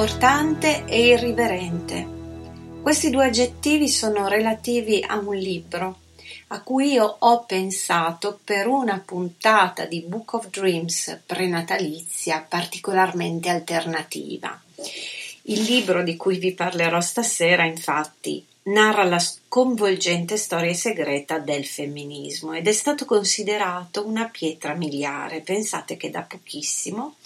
importante e irriverente. Questi due aggettivi sono relativi a un libro a cui io ho pensato per una puntata di Book of Dreams prenatalizia particolarmente alternativa. Il libro di cui vi parlerò stasera, infatti, narra la sconvolgente storia segreta del femminismo ed è stato considerato una pietra miliare. Pensate che da pochissimo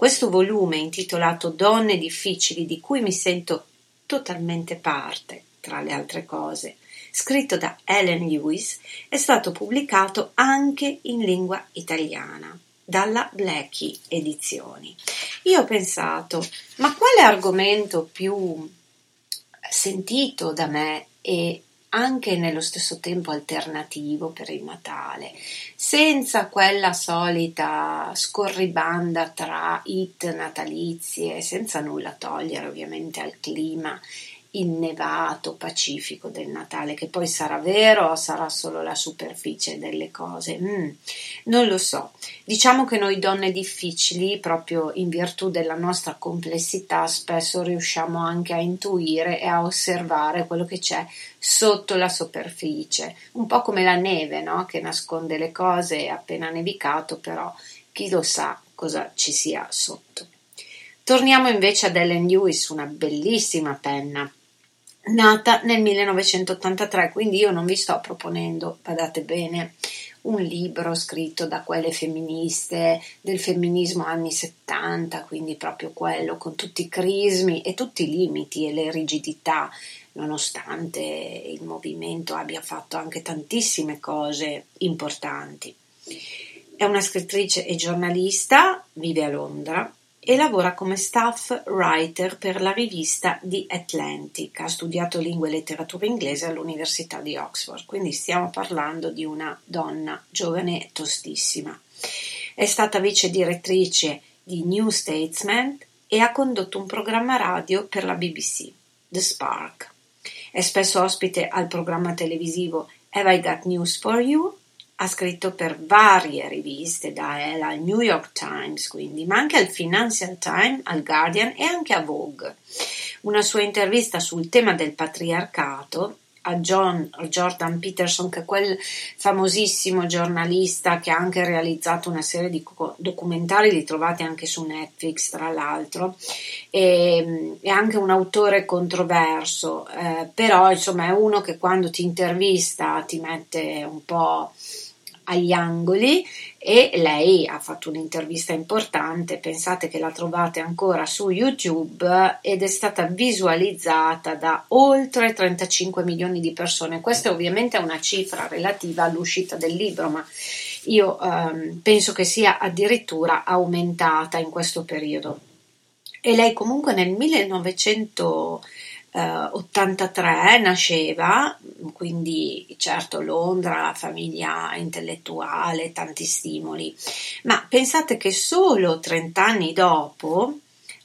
questo volume intitolato Donne difficili di cui mi sento totalmente parte, tra le altre cose, scritto da Ellen Lewis, è stato pubblicato anche in lingua italiana dalla Blackie Edizioni. Io ho pensato, ma quale argomento più sentito da me e anche nello stesso tempo alternativo per il Natale, senza quella solita scorribanda tra hit natalizie, senza nulla togliere ovviamente al clima innevato, pacifico del Natale, che poi sarà vero o sarà solo la superficie delle cose? Mm, non lo so. Diciamo che noi donne difficili, proprio in virtù della nostra complessità, spesso riusciamo anche a intuire e a osservare quello che c'è sotto la superficie, un po' come la neve, no? che nasconde le cose appena nevicato, però chi lo sa cosa ci sia sotto. Torniamo invece ad Ellen Lewis, una bellissima penna nata nel 1983, quindi io non vi sto proponendo, badate bene, un libro scritto da quelle femministe del femminismo anni 70, quindi proprio quello con tutti i crismi e tutti i limiti e le rigidità, nonostante il movimento abbia fatto anche tantissime cose importanti. È una scrittrice e giornalista, vive a Londra, e lavora come staff writer per la rivista The Atlantic. Ha studiato lingua e letteratura inglese all'Università di Oxford, quindi stiamo parlando di una donna giovane e tostissima. È stata vice direttrice di New Statesman e ha condotto un programma radio per la BBC, The Spark. È spesso ospite al programma televisivo Have I Got News for You ha scritto per varie riviste, da Elle al New York Times, quindi, ma anche al Financial Times, al Guardian e anche a Vogue. Una sua intervista sul tema del patriarcato a John Jordan Peterson, che è quel famosissimo giornalista che ha anche realizzato una serie di documentari, li trovate anche su Netflix, tra l'altro, e, è anche un autore controverso, eh, però insomma è uno che quando ti intervista ti mette un po' agli angoli e lei ha fatto un'intervista importante, pensate che la trovate ancora su YouTube ed è stata visualizzata da oltre 35 milioni di persone. Questa ovviamente è una cifra relativa all'uscita del libro, ma io ehm, penso che sia addirittura aumentata in questo periodo. E lei comunque nel 1900 eh, 83 nasceva, quindi certo Londra, famiglia intellettuale, tanti stimoli, ma pensate che solo 30 anni dopo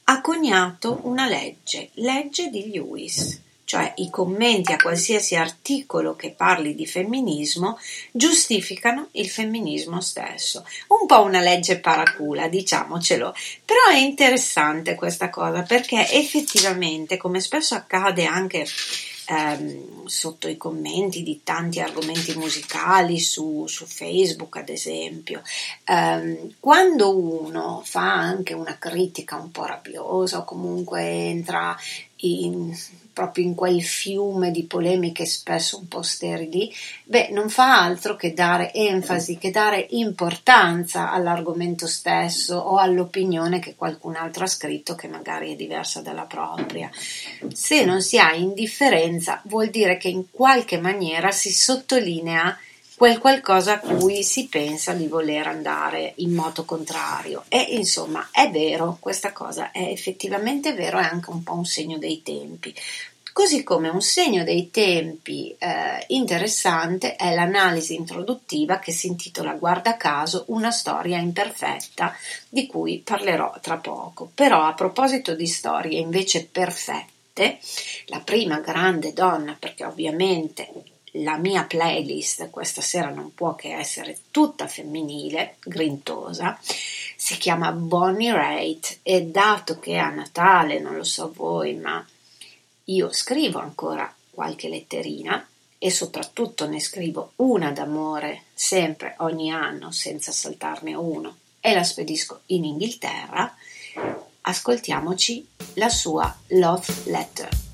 ha coniato una legge, legge di Lewis cioè i commenti a qualsiasi articolo che parli di femminismo, giustificano il femminismo stesso. Un po' una legge paracula, diciamocelo, però è interessante questa cosa perché effettivamente, come spesso accade anche ehm, sotto i commenti di tanti argomenti musicali su, su Facebook, ad esempio, ehm, quando uno fa anche una critica un po' rabbiosa o comunque entra in, proprio in quel fiume di polemiche spesso un po' sterili, beh, non fa altro che dare enfasi, che dare importanza all'argomento stesso o all'opinione che qualcun altro ha scritto che magari è diversa dalla propria. Se non si ha indifferenza, vuol dire che in qualche maniera si sottolinea quel qualcosa a cui si pensa di voler andare in moto contrario. E insomma, è vero, questa cosa è effettivamente vero, è anche un po' un segno dei tempi. Così come un segno dei tempi eh, interessante è l'analisi introduttiva che si intitola Guarda caso, una storia imperfetta, di cui parlerò tra poco. Però a proposito di storie invece perfette, la prima grande donna, perché ovviamente la mia playlist questa sera non può che essere tutta femminile, grintosa, si chiama Bonnie Raitt e dato che a Natale, non lo so voi, ma io scrivo ancora qualche letterina e soprattutto ne scrivo una d'amore sempre ogni anno senza saltarne uno e la spedisco in Inghilterra, ascoltiamoci la sua Love Letter.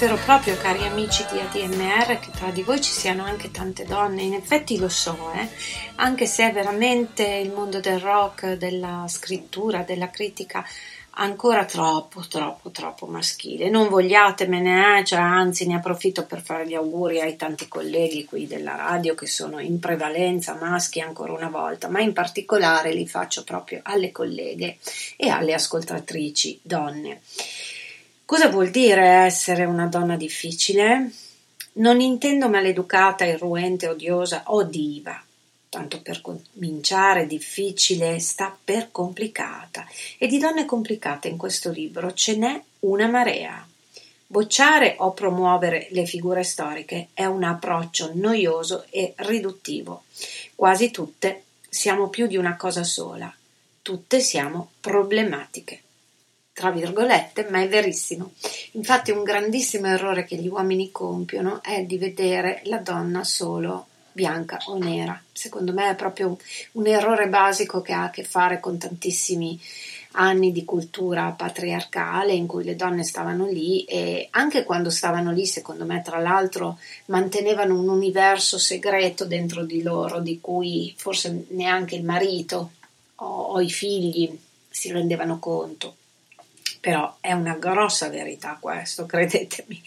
Spero proprio, cari amici di ADMR, che tra di voi ci siano anche tante donne. In effetti lo so, eh? anche se è veramente il mondo del rock, della scrittura, della critica ancora troppo, troppo, troppo maschile. Non vogliatemene, eh? cioè, anzi ne approfitto per fare gli auguri ai tanti colleghi qui della radio che sono in prevalenza maschi ancora una volta, ma in particolare li faccio proprio alle colleghe e alle ascoltatrici donne. Cosa vuol dire essere una donna difficile? Non intendo maleducata, irruente, odiosa o diva. Tanto per cominciare, difficile sta per complicata. E di donne complicate in questo libro ce n'è una marea. Bocciare o promuovere le figure storiche è un approccio noioso e riduttivo. Quasi tutte siamo più di una cosa sola. Tutte siamo problematiche. Tra virgolette, ma è verissimo. Infatti un grandissimo errore che gli uomini compiono è di vedere la donna solo bianca o nera. Secondo me è proprio un errore basico che ha a che fare con tantissimi anni di cultura patriarcale in cui le donne stavano lì e anche quando stavano lì, secondo me, tra l'altro, mantenevano un universo segreto dentro di loro di cui forse neanche il marito o, o i figli si rendevano conto però è una grossa verità questo, credetemi.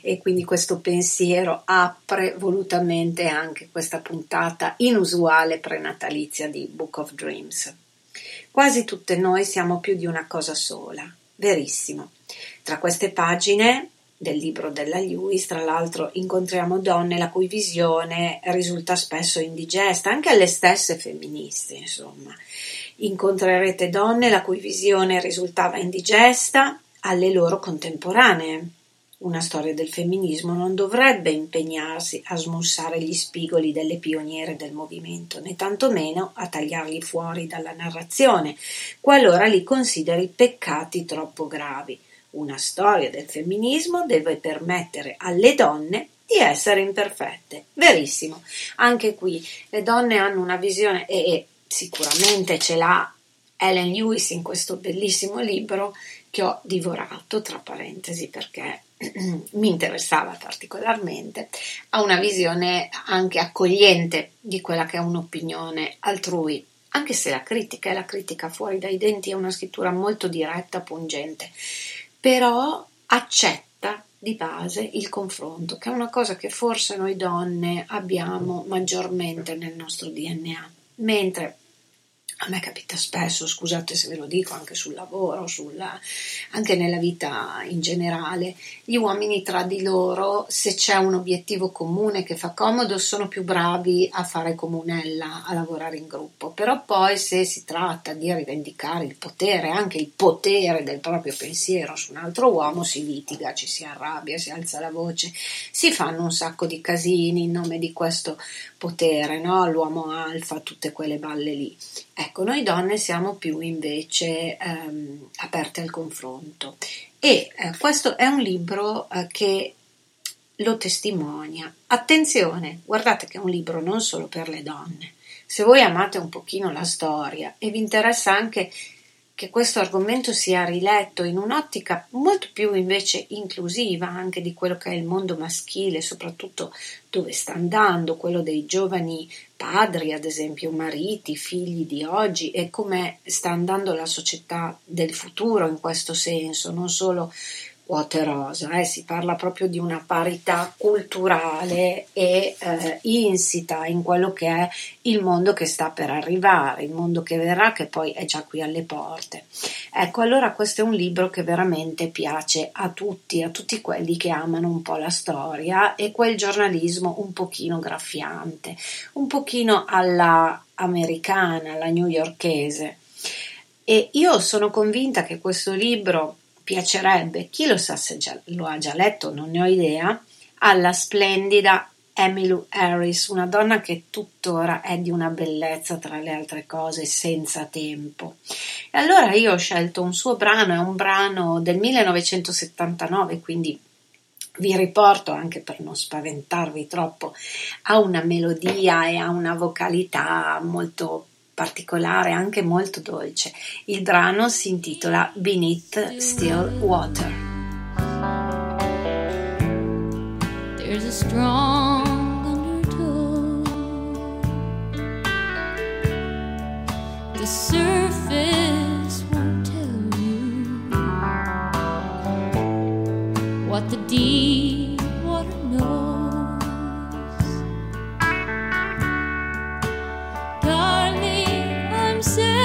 E quindi questo pensiero apre volutamente anche questa puntata inusuale prenatalizia di Book of Dreams. Quasi tutte noi siamo più di una cosa sola, verissimo. Tra queste pagine del libro della Lewis, tra l'altro, incontriamo donne la cui visione risulta spesso indigesta, anche alle stesse femministe, insomma. Incontrerete donne la cui visione risultava indigesta alle loro contemporanee. Una storia del femminismo non dovrebbe impegnarsi a smussare gli spigoli delle pioniere del movimento, né tantomeno a tagliarli fuori dalla narrazione, qualora li consideri peccati troppo gravi. Una storia del femminismo deve permettere alle donne di essere imperfette. Verissimo. Anche qui le donne hanno una visione e sicuramente ce l'ha Ellen Lewis in questo bellissimo libro che ho divorato, tra parentesi, perché mi interessava particolarmente, ha una visione anche accogliente di quella che è un'opinione altrui, anche se la critica è la critica fuori dai denti, è una scrittura molto diretta, pungente, però accetta di base il confronto, che è una cosa che forse noi donne abbiamo maggiormente nel nostro DNA mentre a me capita spesso, scusate se ve lo dico, anche sul lavoro, sulla, anche nella vita in generale, gli uomini tra di loro, se c'è un obiettivo comune che fa comodo, sono più bravi a fare comunella, a lavorare in gruppo. Però poi se si tratta di rivendicare il potere, anche il potere del proprio pensiero su un altro uomo, si litiga, ci si arrabbia, si alza la voce, si fanno un sacco di casini in nome di questo potere, no? l'uomo alfa, tutte quelle balle lì. Ecco, noi donne siamo più invece ehm, aperte al confronto e eh, questo è un libro eh, che lo testimonia. Attenzione, guardate che è un libro non solo per le donne. Se voi amate un pochino la storia e vi interessa anche che questo argomento sia riletto in un'ottica molto più invece inclusiva anche di quello che è il mondo maschile, soprattutto dove sta andando, quello dei giovani padri, ad esempio mariti, figli di oggi e come sta andando la società del futuro in questo senso, non solo quote rosa, eh, si parla proprio di una parità culturale e eh, insita in quello che è il mondo che sta per arrivare, il mondo che verrà, che poi è già qui alle porte. Ecco, allora questo è un libro che veramente piace a tutti, a tutti quelli che amano un po' la storia e quel giornalismo un pochino graffiante, un pochino alla americana, alla newyorkese. E io sono convinta che questo libro piacerebbe, chi lo sa se già, lo ha già letto, non ne ho idea, alla splendida Emmylou Harris, una donna che tuttora è di una bellezza tra le altre cose senza tempo. E allora io ho scelto un suo brano, è un brano del 1979, quindi vi riporto anche per non spaventarvi troppo a una melodia e a una vocalità molto particolare, anche molto dolce. Il brano si intitola Beneath Still Water. There's a strong undertow. The surface won't tell you what the deep say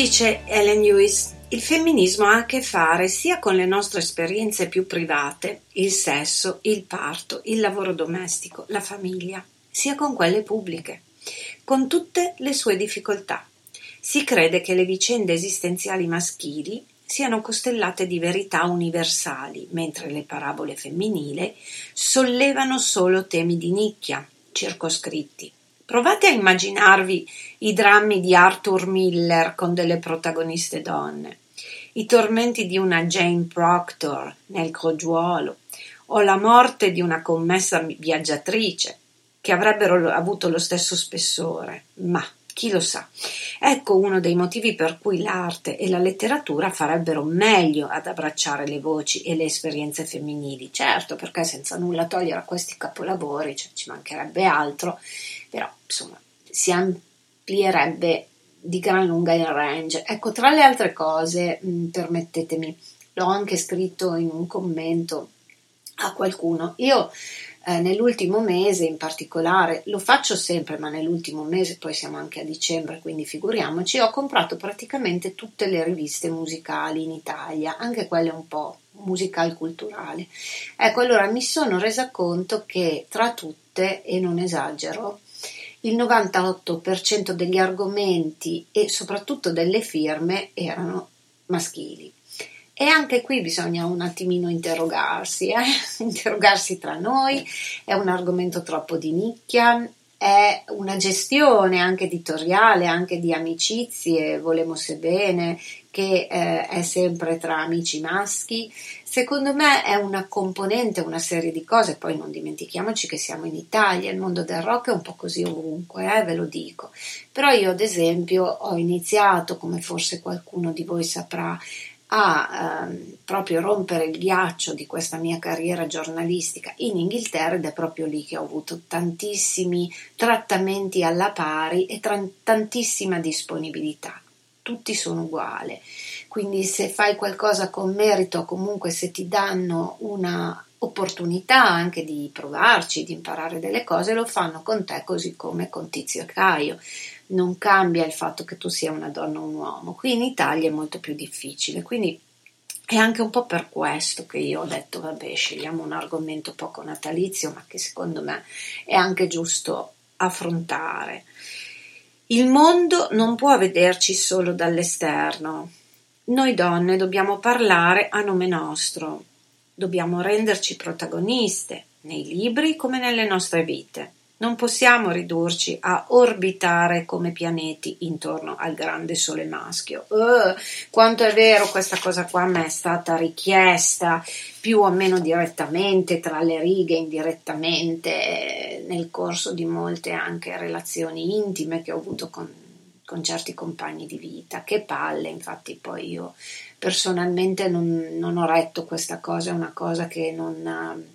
dice Ellen Lewis. Il femminismo ha a che fare sia con le nostre esperienze più private, il sesso, il parto, il lavoro domestico, la famiglia, sia con quelle pubbliche, con tutte le sue difficoltà. Si crede che le vicende esistenziali maschili siano costellate di verità universali, mentre le parabole femminili sollevano solo temi di nicchia, circoscritti. Provate a immaginarvi i drammi di Arthur Miller con delle protagoniste donne, i tormenti di una Jane Proctor nel crogiuolo, o la morte di una commessa viaggiatrice, che avrebbero avuto lo stesso spessore, ma chi lo sa. Ecco uno dei motivi per cui l'arte e la letteratura farebbero meglio ad abbracciare le voci e le esperienze femminili. Certo, perché senza nulla togliere a questi capolavori, cioè, ci mancherebbe altro, però insomma si amplierebbe di gran lunga il range. Ecco, tra le altre cose, mh, permettetemi, l'ho anche scritto in un commento a qualcuno. Io eh, nell'ultimo mese in particolare, lo faccio sempre, ma nell'ultimo mese, poi siamo anche a dicembre, quindi figuriamoci, ho comprato praticamente tutte le riviste musicali in Italia, anche quelle un po' musical culturali. Ecco, allora mi sono resa conto che tra tutte, e non esagero, il 98% degli argomenti e soprattutto delle firme erano maschili. E anche qui bisogna un attimino interrogarsi, eh? interrogarsi tra noi, è un argomento troppo di nicchia, è una gestione anche editoriale, anche di amicizie, volemo bene, che eh, è sempre tra amici maschi. Secondo me è una componente, una serie di cose, poi non dimentichiamoci che siamo in Italia, il mondo del rock è un po' così ovunque, eh, ve lo dico. Però io ad esempio ho iniziato, come forse qualcuno di voi saprà, a ehm, proprio rompere il ghiaccio di questa mia carriera giornalistica in Inghilterra ed è proprio lì che ho avuto tantissimi trattamenti alla pari e tra- tantissima disponibilità. Tutti sono uguali, quindi se fai qualcosa con merito, comunque se ti danno una opportunità anche di provarci, di imparare delle cose, lo fanno con te così come con Tizio e Caio non cambia il fatto che tu sia una donna o un uomo. Qui in Italia è molto più difficile, quindi è anche un po' per questo che io ho detto, vabbè, scegliamo un argomento poco natalizio, ma che secondo me è anche giusto affrontare. Il mondo non può vederci solo dall'esterno. Noi donne dobbiamo parlare a nome nostro, dobbiamo renderci protagoniste nei libri come nelle nostre vite. Non possiamo ridurci a orbitare come pianeti intorno al grande sole maschio. Uh, quanto è vero questa cosa qua me è stata richiesta più o meno direttamente, tra le righe, indirettamente, nel corso di molte anche relazioni intime che ho avuto con, con certi compagni di vita. Che palle, infatti poi io personalmente non, non ho retto questa cosa, è una cosa che non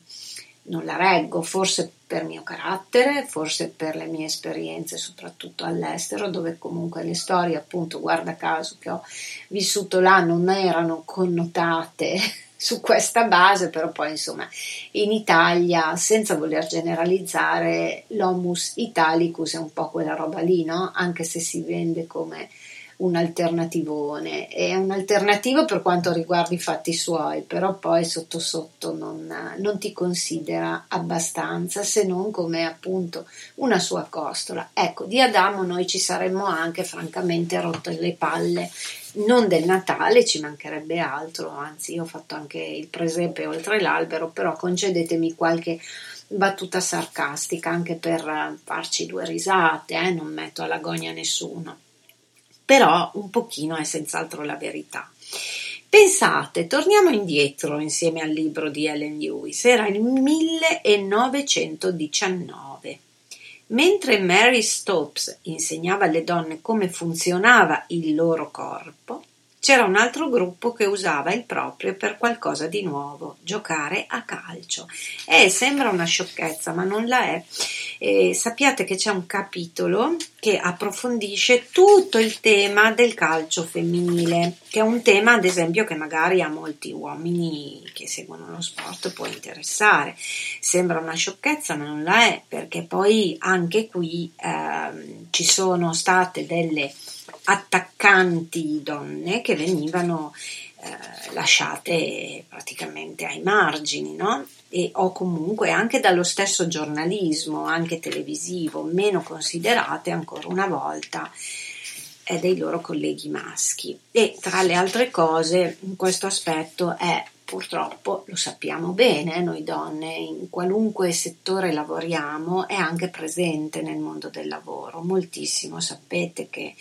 non la reggo, forse per mio carattere, forse per le mie esperienze, soprattutto all'estero, dove comunque le storie, appunto, guarda caso che ho vissuto là, non erano connotate su questa base, però poi insomma in Italia, senza voler generalizzare, l'homus italicus è un po' quella roba lì, no? Anche se si vende come un alternativone. È un alternativo per quanto riguarda i fatti suoi, però poi sotto sotto non, non ti considera abbastanza se non come appunto una sua costola. Ecco, di Adamo noi ci saremmo anche francamente rotte le palle non del Natale, ci mancherebbe altro, anzi io ho fatto anche il presepe oltre l'albero, però concedetemi qualche battuta sarcastica anche per farci due risate, eh? non metto alla gogna nessuno però un pochino è senz'altro la verità. Pensate, torniamo indietro insieme al libro di Ellen Lewis, era il 1919. Mentre Mary Stopes insegnava alle donne come funzionava il loro corpo, c'era un altro gruppo che usava il proprio per qualcosa di nuovo, giocare a calcio. Eh, sembra una sciocchezza, ma non la è. Eh, sappiate che c'è un capitolo che approfondisce tutto il tema del calcio femminile, che è un tema, ad esempio, che magari a molti uomini che seguono lo sport può interessare. Sembra una sciocchezza, ma non la è, perché poi anche qui eh, ci sono state delle attaccanti donne che venivano eh, lasciate praticamente ai margini, no? E, o comunque anche dallo stesso giornalismo, anche televisivo, meno considerate ancora una volta eh, dei loro colleghi maschi. E tra le altre cose, questo aspetto è purtroppo, lo sappiamo bene, noi donne, in qualunque settore lavoriamo, è anche presente nel mondo del lavoro. Moltissimo sapete che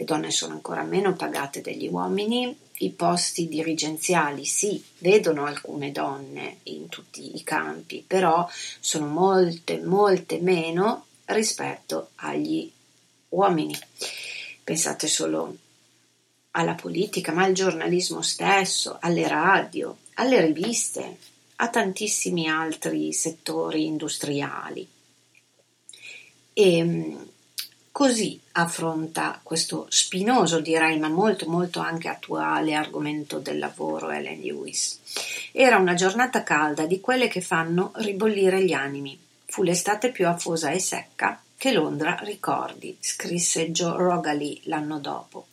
le donne sono ancora meno pagate degli uomini, i posti dirigenziali sì, vedono alcune donne in tutti i campi, però sono molte, molte meno rispetto agli uomini. Pensate solo alla politica, ma al giornalismo stesso, alle radio, alle riviste, a tantissimi altri settori industriali. E ehm, Così affronta questo spinoso, direi, ma molto molto anche attuale argomento del lavoro Ellen Lewis. Era una giornata calda di quelle che fanno ribollire gli animi. Fu l'estate più afosa e secca che Londra ricordi, scrisse Joe Rogali l'anno dopo.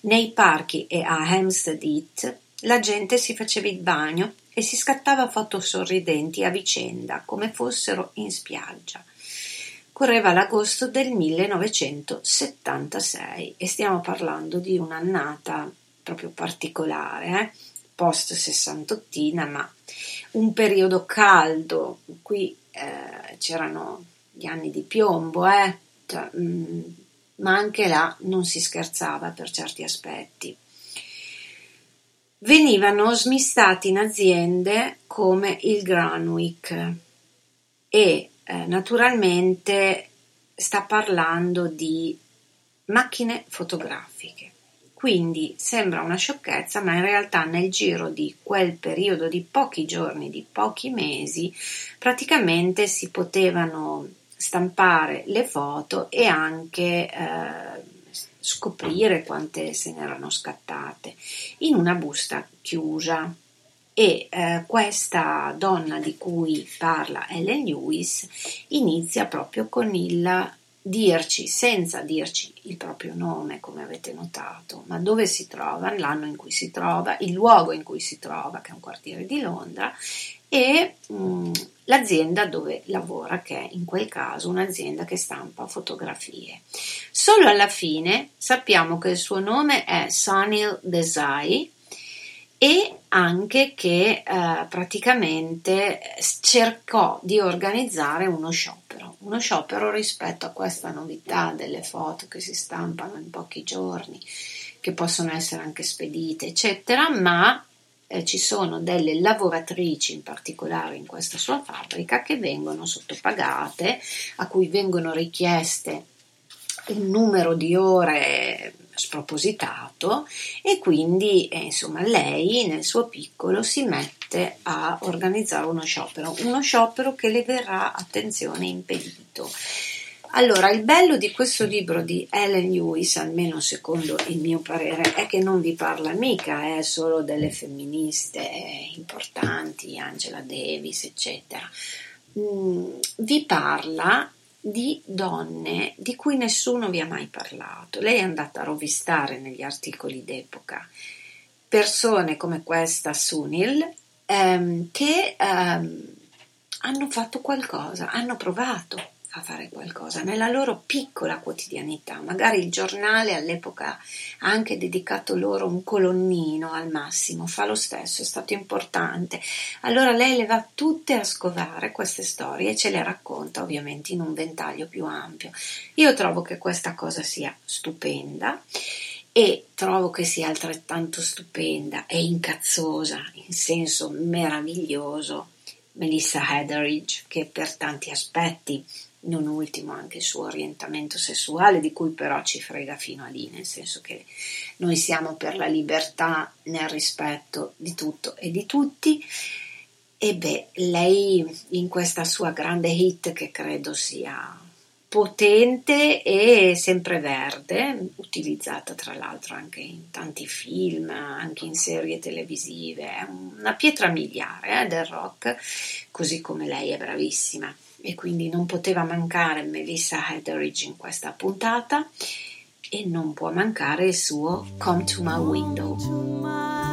Nei parchi e a Hampstead Heath la gente si faceva il bagno e si scattava foto sorridenti a vicenda, come fossero in spiaggia correva l'agosto del 1976 e stiamo parlando di un'annata proprio particolare, eh? post sessantottina, ma un periodo caldo, qui eh, c'erano gli anni di piombo, eh? cioè, mh, mm, ma anche là non si scherzava per certi aspetti. Venivano smistati in aziende come il Granwick e eh, naturalmente sta parlando di macchine fotografiche. Quindi sembra una sciocchezza, ma in realtà nel giro di quel periodo di pochi giorni, di pochi mesi, praticamente si potevano stampare le foto e anche eh, scoprire quante se ne erano scattate in una busta chiusa e eh, questa donna di cui parla Ellen Lewis inizia proprio con il dirci, senza dirci il proprio nome, come avete notato, ma dove si trova, l'anno in cui si trova, il luogo in cui si trova, che è un quartiere di Londra, e mh, l'azienda dove lavora, che è in quel caso un'azienda che stampa fotografie. Solo alla fine sappiamo che il suo nome è Sunil Desai e anche che eh, praticamente cercò di organizzare uno sciopero, uno sciopero rispetto a questa novità delle foto che si stampano in pochi giorni, che possono essere anche spedite, eccetera, ma eh, ci sono delle lavoratrici in particolare in questa sua fabbrica che vengono sottopagate, a cui vengono richieste un numero di ore spropositato e quindi eh, insomma lei nel suo piccolo si mette a organizzare uno sciopero, uno sciopero che le verrà attenzione impedito. Allora, il bello di questo libro di Ellen Lewis, almeno secondo il mio parere, è che non vi parla mica eh, solo delle femministe importanti, Angela Davis, eccetera. Mm, vi parla di donne di cui nessuno vi ha mai parlato. Lei è andata a rovistare negli articoli d'epoca persone come questa Sunil ehm, che ehm, hanno fatto qualcosa, hanno provato a fare qualcosa nella loro piccola quotidianità. Magari il giornale all'epoca ha anche dedicato loro un colonnino al massimo, fa lo stesso, è stato importante. Allora lei le va tutte a scovare queste storie e ce le racconta ovviamente in un ventaglio più ampio. Io trovo che questa cosa sia stupenda e trovo che sia altrettanto stupenda e incazzosa in senso meraviglioso Melissa Hetheridge che per tanti aspetti non ultimo anche il suo orientamento sessuale, di cui però ci frega fino a lì, nel senso che noi siamo per la libertà nel rispetto di tutto e di tutti. E beh, lei in questa sua grande hit che credo sia potente e sempreverde, utilizzata tra l'altro anche in tanti film, anche in serie televisive, è una pietra miliare eh, del rock, così come lei è bravissima e quindi non poteva mancare Melissa Hetheridge in questa puntata e non può mancare il suo Come to My Window.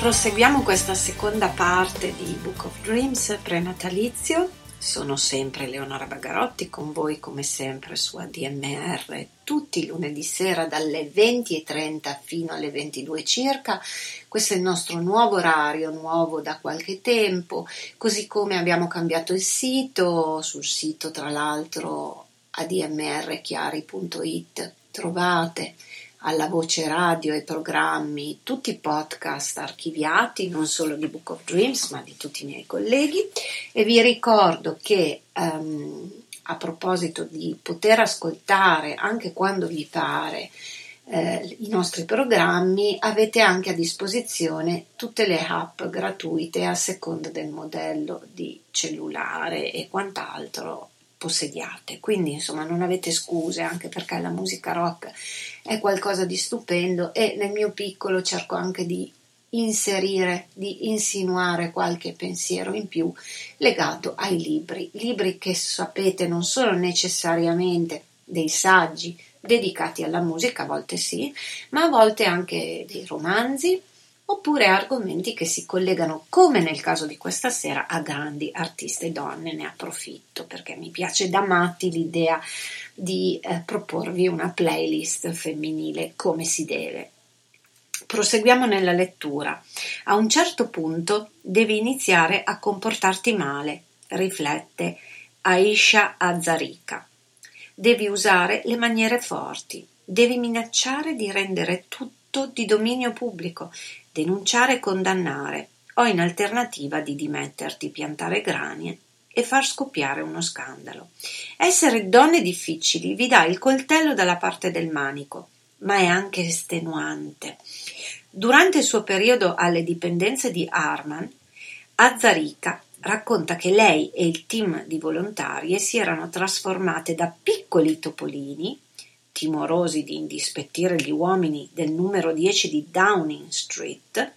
Proseguiamo questa seconda parte di Book of Dreams prenatalizio. Sono sempre Leonora Bagarotti con voi come sempre su ADMR tutti i lunedì sera dalle 20.30 fino alle 22 circa. Questo è il nostro nuovo orario, nuovo da qualche tempo, così come abbiamo cambiato il sito, sul sito tra l'altro admrchiari.it trovate alla voce radio e programmi tutti i podcast archiviati, non solo di Book of Dreams, ma di tutti i miei colleghi. E vi ricordo che um, a proposito di poter ascoltare anche quando vi pare eh, i nostri programmi, avete anche a disposizione tutte le app gratuite a seconda del modello di cellulare e quant'altro possediate. Quindi, insomma, non avete scuse anche perché la musica rock è qualcosa di stupendo e nel mio piccolo cerco anche di inserire, di insinuare qualche pensiero in più legato ai libri, libri che sapete non sono necessariamente dei saggi dedicati alla musica, a volte sì, ma a volte anche dei romanzi, oppure argomenti che si collegano, come nel caso di questa sera, a grandi artiste donne. Ne approfitto perché mi piace da matti l'idea di eh, proporvi una playlist femminile come si deve. Proseguiamo nella lettura. A un certo punto devi iniziare a comportarti male, riflette Aisha Azzarika. Devi usare le maniere forti, devi minacciare di rendere tutto di dominio pubblico denunciare e condannare, o in alternativa di dimetterti, piantare granie e far scoppiare uno scandalo. Essere donne difficili vi dà il coltello dalla parte del manico, ma è anche estenuante. Durante il suo periodo alle dipendenze di Arman, Azzarica racconta che lei e il team di volontarie si erano trasformate da piccoli topolini timorosi di indispettire gli uomini del numero 10 di Downing Street,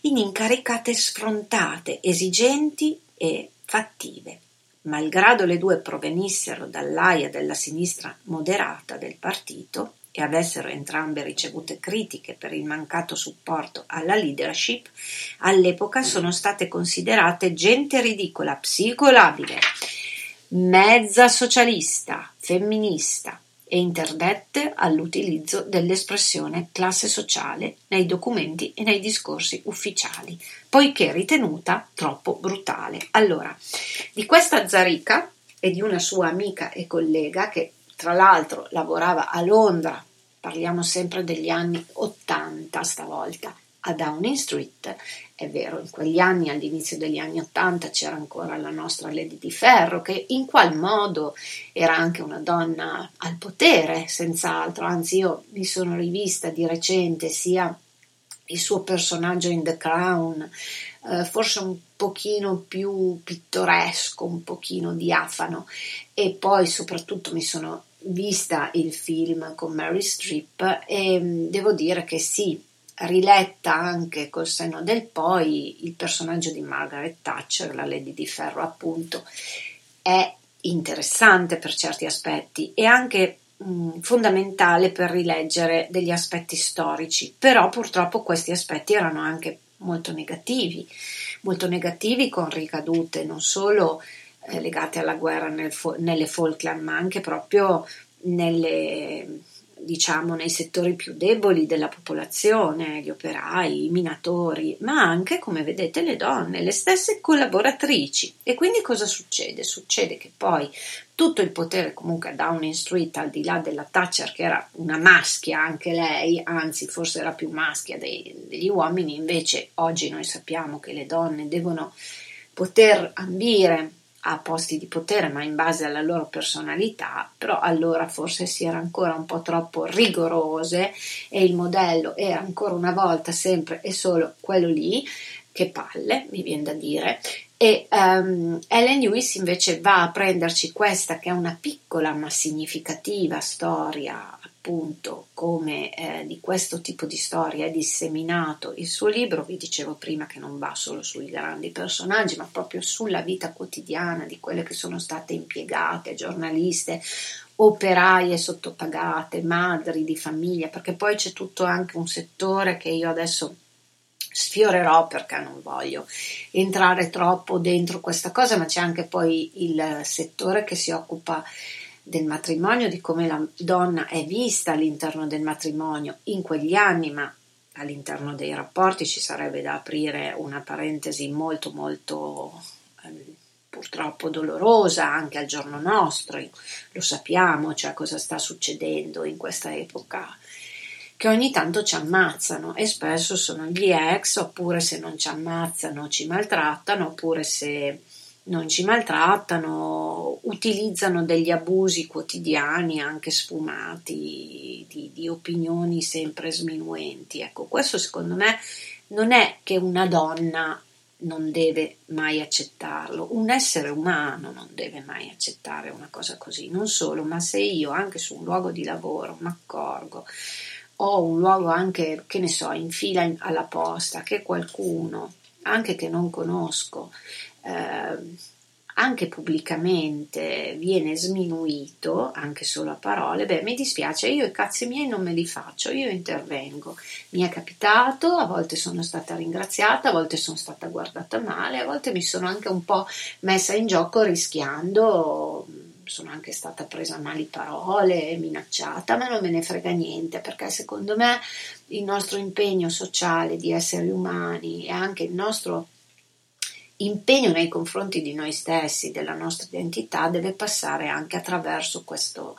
in incaricate sfrontate, esigenti e fattive. Malgrado le due provenissero dall'aia della sinistra moderata del partito e avessero entrambe ricevute critiche per il mancato supporto alla leadership, all'epoca sono state considerate gente ridicola, psicolabile, mezza socialista, femminista, e interdette all'utilizzo dell'espressione classe sociale nei documenti e nei discorsi ufficiali, poiché ritenuta troppo brutale. Allora, di questa Zarica e di una sua amica e collega che tra l'altro lavorava a Londra, parliamo sempre degli anni 80 stavolta, a Downing Street. È vero, in quegli anni, all'inizio degli anni Ottanta, c'era ancora la nostra Lady di Ferro, che in qual modo era anche una donna al potere, senz'altro. Anzi, io mi sono rivista di recente sia il suo personaggio in The Crown, eh, forse un pochino più pittoresco, un pochino diafano, e poi soprattutto mi sono vista il film con Mary Streep e mm, devo dire che sì, riletta anche col senno del poi, il personaggio di Margaret Thatcher, la Lady di Ferro appunto, è interessante per certi aspetti e anche mh, fondamentale per rileggere degli aspetti storici, però purtroppo questi aspetti erano anche molto negativi, molto negativi con ricadute non solo eh, legate alla guerra nel, nelle Falkland, ma anche proprio nelle diciamo nei settori più deboli della popolazione, gli operai, i minatori, ma anche, come vedete, le donne, le stesse collaboratrici. E quindi cosa succede? Succede che poi tutto il potere comunque a Downing Street, al di là della Thatcher, che era una maschia anche lei, anzi forse era più maschia dei, degli uomini, invece oggi noi sappiamo che le donne devono poter ambire a posti di potere, ma in base alla loro personalità, però allora forse si era ancora un po' troppo rigorose e il modello era ancora una volta sempre e solo quello lì, che palle, mi viene da dire. E um, Ellen Lewis invece va a prenderci questa che è una piccola ma significativa storia appunto come eh, di questo tipo di storia è disseminato il suo libro, vi dicevo prima che non va solo sui grandi personaggi, ma proprio sulla vita quotidiana di quelle che sono state impiegate, giornaliste, operaie sottopagate, madri di famiglia, perché poi c'è tutto anche un settore che io adesso sfiorerò perché non voglio entrare troppo dentro questa cosa, ma c'è anche poi il settore che si occupa del matrimonio, di come la donna è vista all'interno del matrimonio in quegli anni, ma all'interno dei rapporti ci sarebbe da aprire una parentesi molto molto eh, purtroppo dolorosa anche al giorno nostro, lo sappiamo, cioè cosa sta succedendo in questa epoca che ogni tanto ci ammazzano e spesso sono gli ex oppure se non ci ammazzano ci maltrattano oppure se non ci maltrattano, utilizzano degli abusi quotidiani anche sfumati di, di opinioni sempre sminuenti. Ecco, questo secondo me non è che una donna non deve mai accettarlo, un essere umano non deve mai accettare una cosa così, non solo, ma se io anche su un luogo di lavoro mi accorgo o un luogo anche, che ne so, in fila alla posta, che qualcuno, anche che non conosco, eh, anche pubblicamente viene sminuito, anche solo a parole, beh, mi dispiace, io i cazzi miei non me li faccio, io intervengo. Mi è capitato, a volte sono stata ringraziata, a volte sono stata guardata male, a volte mi sono anche un po' messa in gioco rischiando sono anche stata presa a mali parole, minacciata, ma non me ne frega niente perché secondo me il nostro impegno sociale di esseri umani e anche il nostro impegno nei confronti di noi stessi, della nostra identità, deve passare anche attraverso questo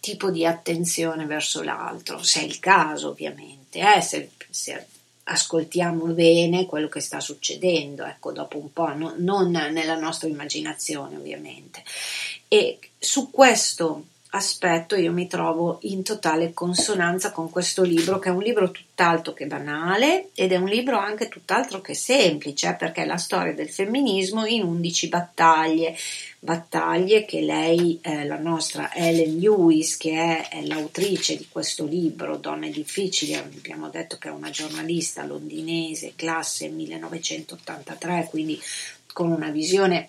tipo di attenzione verso l'altro, se è il caso ovviamente, eh, se, se ascoltiamo bene quello che sta succedendo, ecco, dopo un po', no, non nella nostra immaginazione ovviamente. E su questo aspetto io mi trovo in totale consonanza con questo libro, che è un libro tutt'altro che banale ed è un libro anche tutt'altro che semplice, perché è la storia del femminismo in 11 battaglie, battaglie che lei, eh, la nostra Ellen Lewis, che è, è l'autrice di questo libro, Donne difficili, abbiamo detto che è una giornalista londinese, classe 1983, quindi con una visione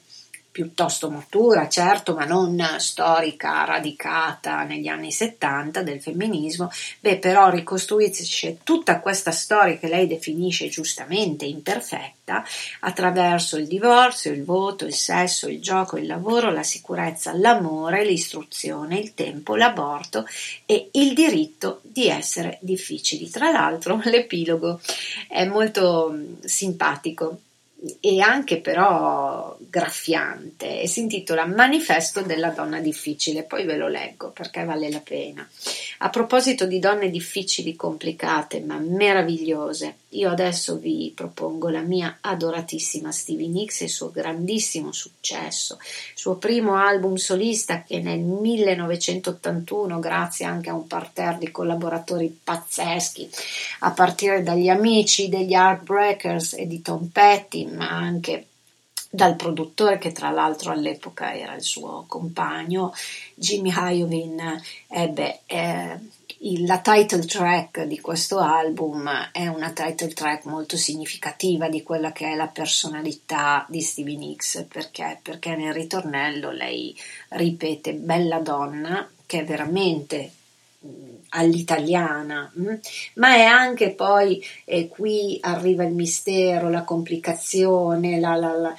piuttosto matura, certo, ma non storica, radicata negli anni 70 del femminismo, beh, però ricostruisce tutta questa storia che lei definisce giustamente imperfetta attraverso il divorzio, il voto, il sesso, il gioco, il lavoro, la sicurezza, l'amore, l'istruzione, il tempo, l'aborto e il diritto di essere difficili. Tra l'altro, l'epilogo è molto simpatico e anche però graffiante e si intitola Manifesto della donna difficile, poi ve lo leggo perché vale la pena. A proposito di donne difficili, complicate ma meravigliose, io adesso vi propongo la mia adoratissima Stevie Nicks e il suo grandissimo successo, il suo primo album solista che nel 1981, grazie anche a un parterre di collaboratori pazzeschi, a partire dagli amici degli Heartbreakers e di Tom Petty, ma anche dal produttore che tra l'altro all'epoca era il suo compagno, Jimmy Iovine ebbe eh, la title track di questo album è una title track molto significativa di quella che è la personalità di Stevie Nicks perché, perché nel ritornello lei ripete bella donna che è veramente all'italiana, mm? ma è anche poi eh, qui arriva il mistero, la complicazione, la, la, la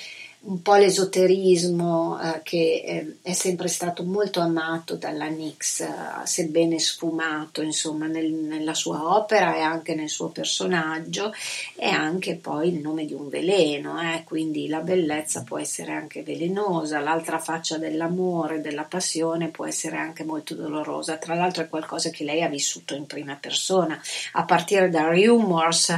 un po' l'esoterismo eh, che eh, è sempre stato molto amato dalla Nix, eh, sebbene sfumato insomma nel, nella sua opera e anche nel suo personaggio, e anche poi il nome di un veleno, eh, quindi la bellezza può essere anche velenosa, l'altra faccia dell'amore, della passione può essere anche molto dolorosa, tra l'altro è qualcosa che lei ha vissuto in prima persona, a partire da Rumors,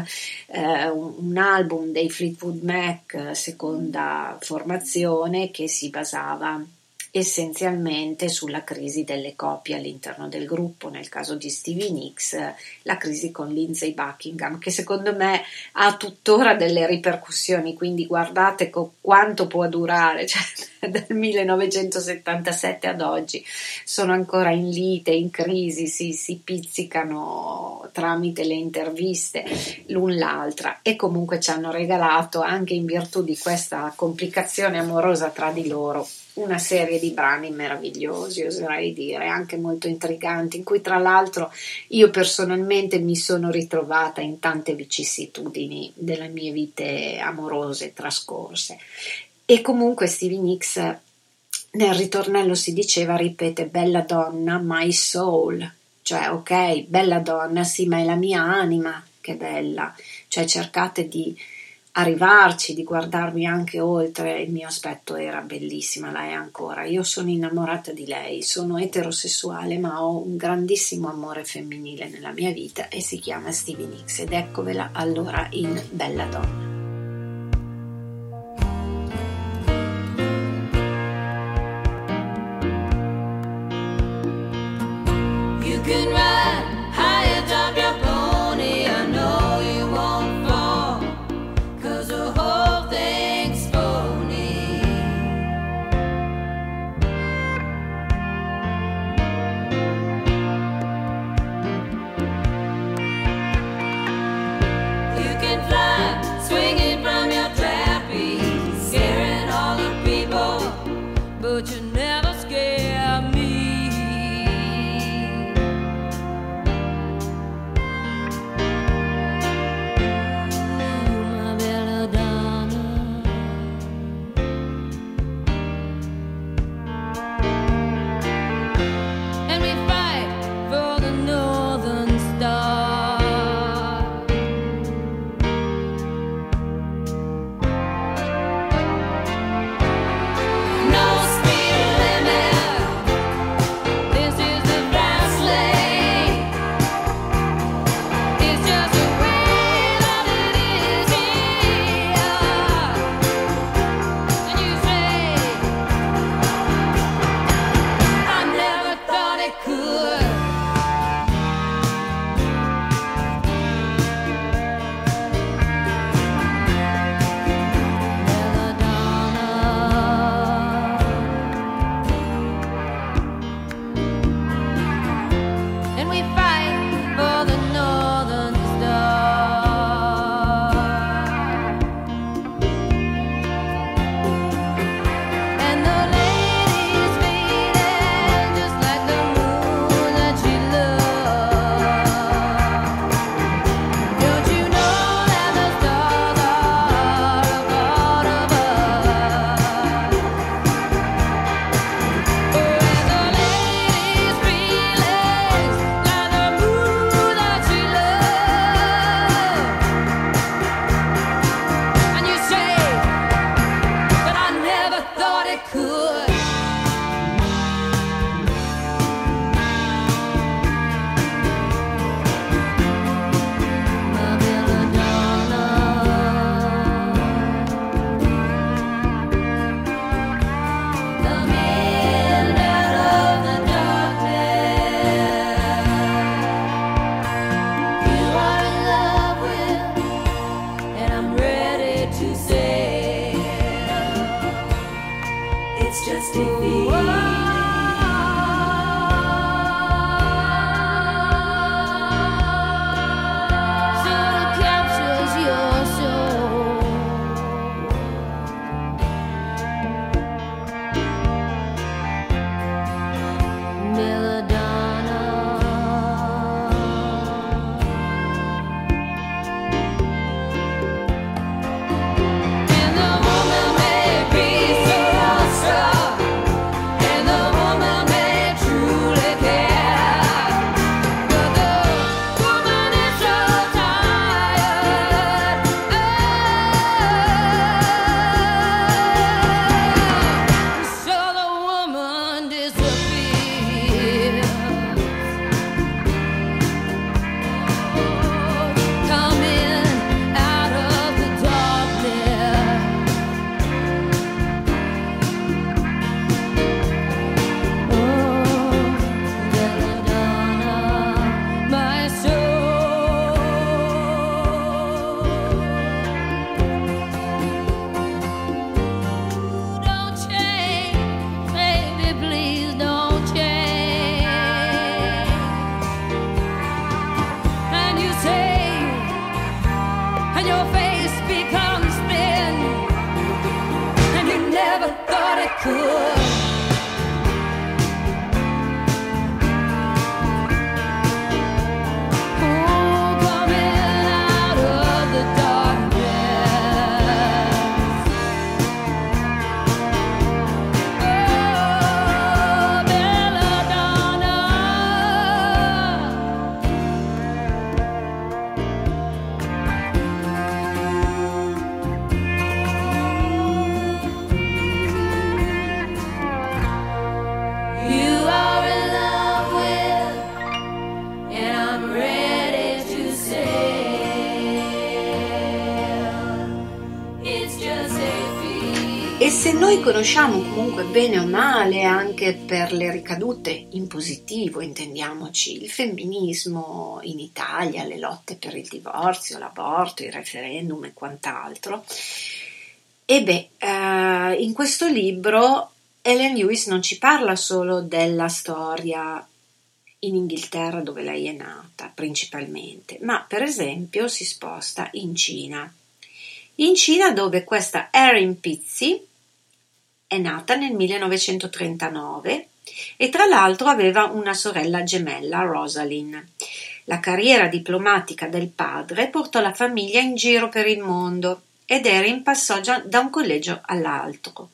eh, un, un album dei Fleetwood Mac, seconda formazione che si basava essenzialmente sulla crisi delle coppie all'interno del gruppo, nel caso di Stevie Nicks, la crisi con Lindsay Buckingham, che secondo me ha tuttora delle ripercussioni, quindi guardate co- quanto può durare, cioè dal 1977 ad oggi sono ancora in lite, in crisi, si, si pizzicano tramite le interviste l'un l'altra e comunque ci hanno regalato anche in virtù di questa complicazione amorosa tra di loro una serie di brani meravigliosi, oserei dire, anche molto intriganti, in cui tra l'altro io personalmente mi sono ritrovata in tante vicissitudini delle mie vite amorose trascorse. E comunque Stevie Nicks nel ritornello si diceva, ripete, bella donna, my soul, cioè ok, bella donna, sì, ma è la mia anima, che bella, cioè cercate di arrivarci, di guardarmi anche oltre, il mio aspetto era bellissima, la è ancora. Io sono innamorata di lei, sono eterosessuale, ma ho un grandissimo amore femminile nella mia vita e si chiama Stevie Nicks ed eccovela allora in Bella Donna. Conosciamo comunque bene o male anche per le ricadute in positivo, intendiamoci, il femminismo in Italia, le lotte per il divorzio, l'aborto, il referendum e quant'altro, e beh, eh, in questo libro Ellen Lewis non ci parla solo della storia in Inghilterra dove lei è nata principalmente, ma per esempio si sposta in Cina. In Cina dove questa Erin Pizzi è nata nel 1939 e tra l'altro aveva una sorella gemella, Rosalind. La carriera diplomatica del padre portò la famiglia in giro per il mondo ed Erin passò da un collegio all'altro.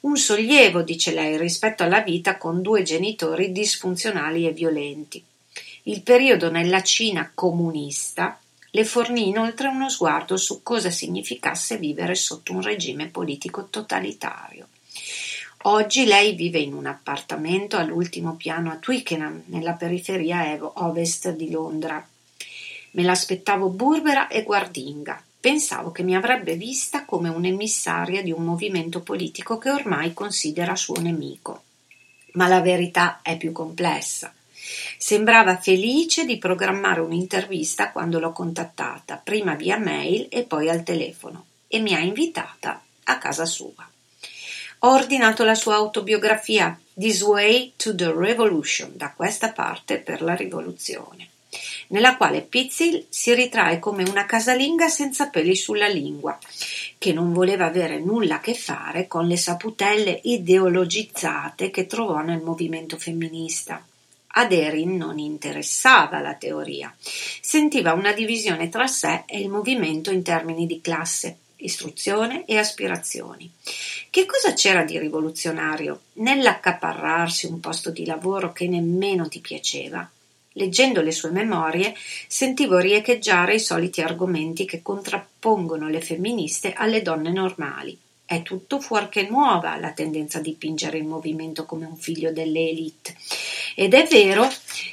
Un sollievo, dice lei, rispetto alla vita con due genitori disfunzionali e violenti. Il periodo nella Cina comunista le fornì inoltre uno sguardo su cosa significasse vivere sotto un regime politico totalitario. Oggi lei vive in un appartamento all'ultimo piano a Twickenham, nella periferia ovest di Londra. Me l'aspettavo burbera e guardinga. Pensavo che mi avrebbe vista come un'emissaria di un movimento politico che ormai considera suo nemico. Ma la verità è più complessa. Sembrava felice di programmare un'intervista quando l'ho contattata, prima via mail e poi al telefono, e mi ha invitata a casa sua. Ho ordinato la sua autobiografia This Way to the Revolution, da questa parte per la rivoluzione, nella quale Pizzi si ritrae come una casalinga senza peli sulla lingua, che non voleva avere nulla a che fare con le saputelle ideologizzate che trovò nel movimento femminista. Ad Erin non interessava la teoria, sentiva una divisione tra sé e il movimento in termini di classe, istruzione e aspirazioni. Che cosa c'era di rivoluzionario nell'accaparrarsi un posto di lavoro che nemmeno ti piaceva? Leggendo le sue memorie sentivo riecheggiare i soliti argomenti che contrappongono le femministe alle donne normali. È tutto fuorché nuova la tendenza a dipingere il movimento come un figlio delle elite. Ed è vero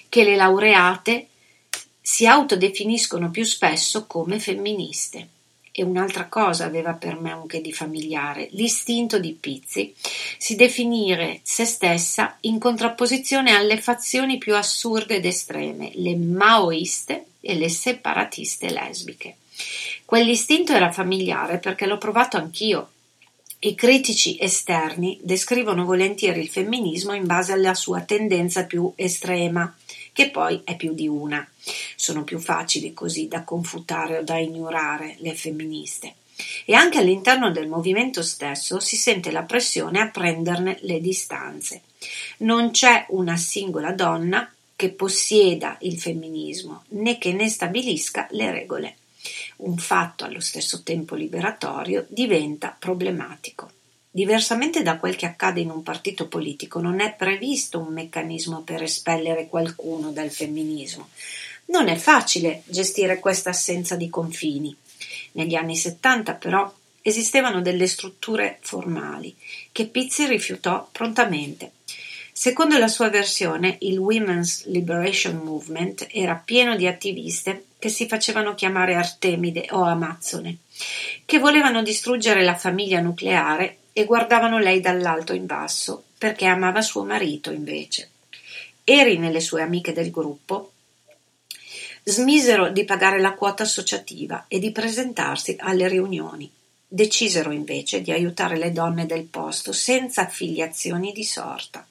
che le laureate si autodefiniscono più spesso come femministe. E un'altra cosa aveva per me un che di familiare, l'istinto di Pizzi, si definire se stessa in contrapposizione alle fazioni più assurde ed estreme, le maoiste e le separatiste lesbiche. Quell'istinto era familiare perché l'ho provato anch'io. I critici esterni descrivono volentieri il femminismo in base alla sua tendenza più estrema, che poi è più di una. Sono più facili così da confutare o da ignorare le femministe. E anche all'interno del movimento stesso si sente la pressione a prenderne le distanze. Non c'è una singola donna che possieda il femminismo né che ne stabilisca le regole un fatto allo stesso tempo liberatorio, diventa problematico. Diversamente da quel che accade in un partito politico, non è previsto un meccanismo per espellere qualcuno dal femminismo. Non è facile gestire questa assenza di confini. Negli anni 70, però, esistevano delle strutture formali che Pizzi rifiutò prontamente. Secondo la sua versione, il Women's Liberation Movement era pieno di attiviste che si facevano chiamare Artemide o Amazzone, che volevano distruggere la famiglia nucleare e guardavano lei dall'alto in basso, perché amava suo marito invece. Erin e le sue amiche del gruppo smisero di pagare la quota associativa e di presentarsi alle riunioni. Decisero invece di aiutare le donne del posto senza affiliazioni di sorta.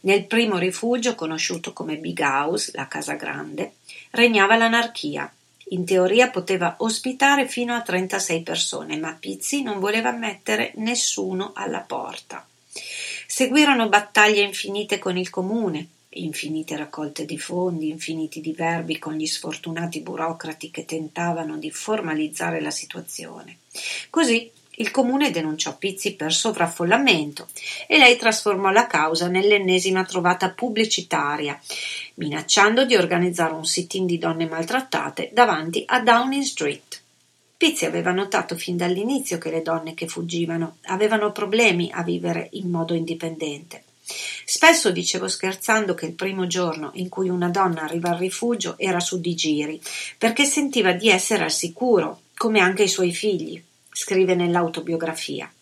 Nel primo rifugio, conosciuto come Big House, la casa grande, regnava l'anarchia. In teoria poteva ospitare fino a 36 persone, ma Pizzi non voleva mettere nessuno alla porta. Seguirono battaglie infinite con il comune, infinite raccolte di fondi, infiniti diverbi con gli sfortunati burocrati che tentavano di formalizzare la situazione. Così il comune denunciò Pizzi per sovraffollamento e lei trasformò la causa nell'ennesima trovata pubblicitaria, minacciando di organizzare un sit-in di donne maltrattate davanti a Downing Street. Pizzi aveva notato fin dall'inizio che le donne che fuggivano avevano problemi a vivere in modo indipendente. Spesso dicevo scherzando che il primo giorno in cui una donna arriva al rifugio era su di giri, perché sentiva di essere al sicuro, come anche i suoi figli scrive nell'autobiografia.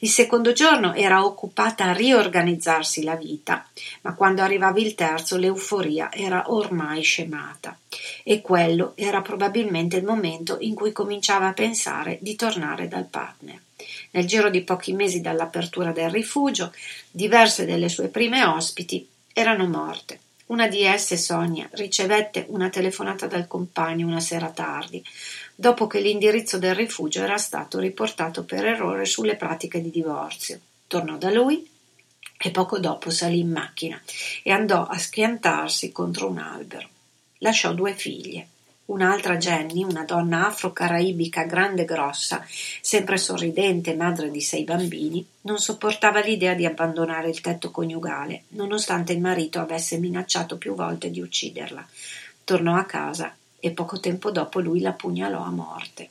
Il secondo giorno era occupata a riorganizzarsi la vita, ma quando arrivava il terzo l'euforia era ormai scemata e quello era probabilmente il momento in cui cominciava a pensare di tornare dal partner. Nel giro di pochi mesi dall'apertura del rifugio, diverse delle sue prime ospiti erano morte. Una di esse, Sonia, ricevette una telefonata dal compagno una sera tardi, dopo che l'indirizzo del rifugio era stato riportato per errore sulle pratiche di divorzio. Tornò da lui e poco dopo salì in macchina e andò a schiantarsi contro un albero. Lasciò due figlie. Un'altra Jenny, una donna afro-caraibica grande e grossa, sempre sorridente, madre di sei bambini, non sopportava l'idea di abbandonare il tetto coniugale, nonostante il marito avesse minacciato più volte di ucciderla. Tornò a casa e poco tempo dopo lui la pugnalò a morte.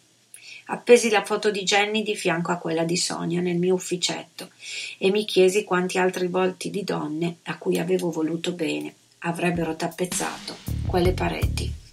Appesi la foto di Jenny di fianco a quella di Sonia nel mio ufficetto e mi chiesi quanti altri volti di donne a cui avevo voluto bene avrebbero tappezzato quelle pareti.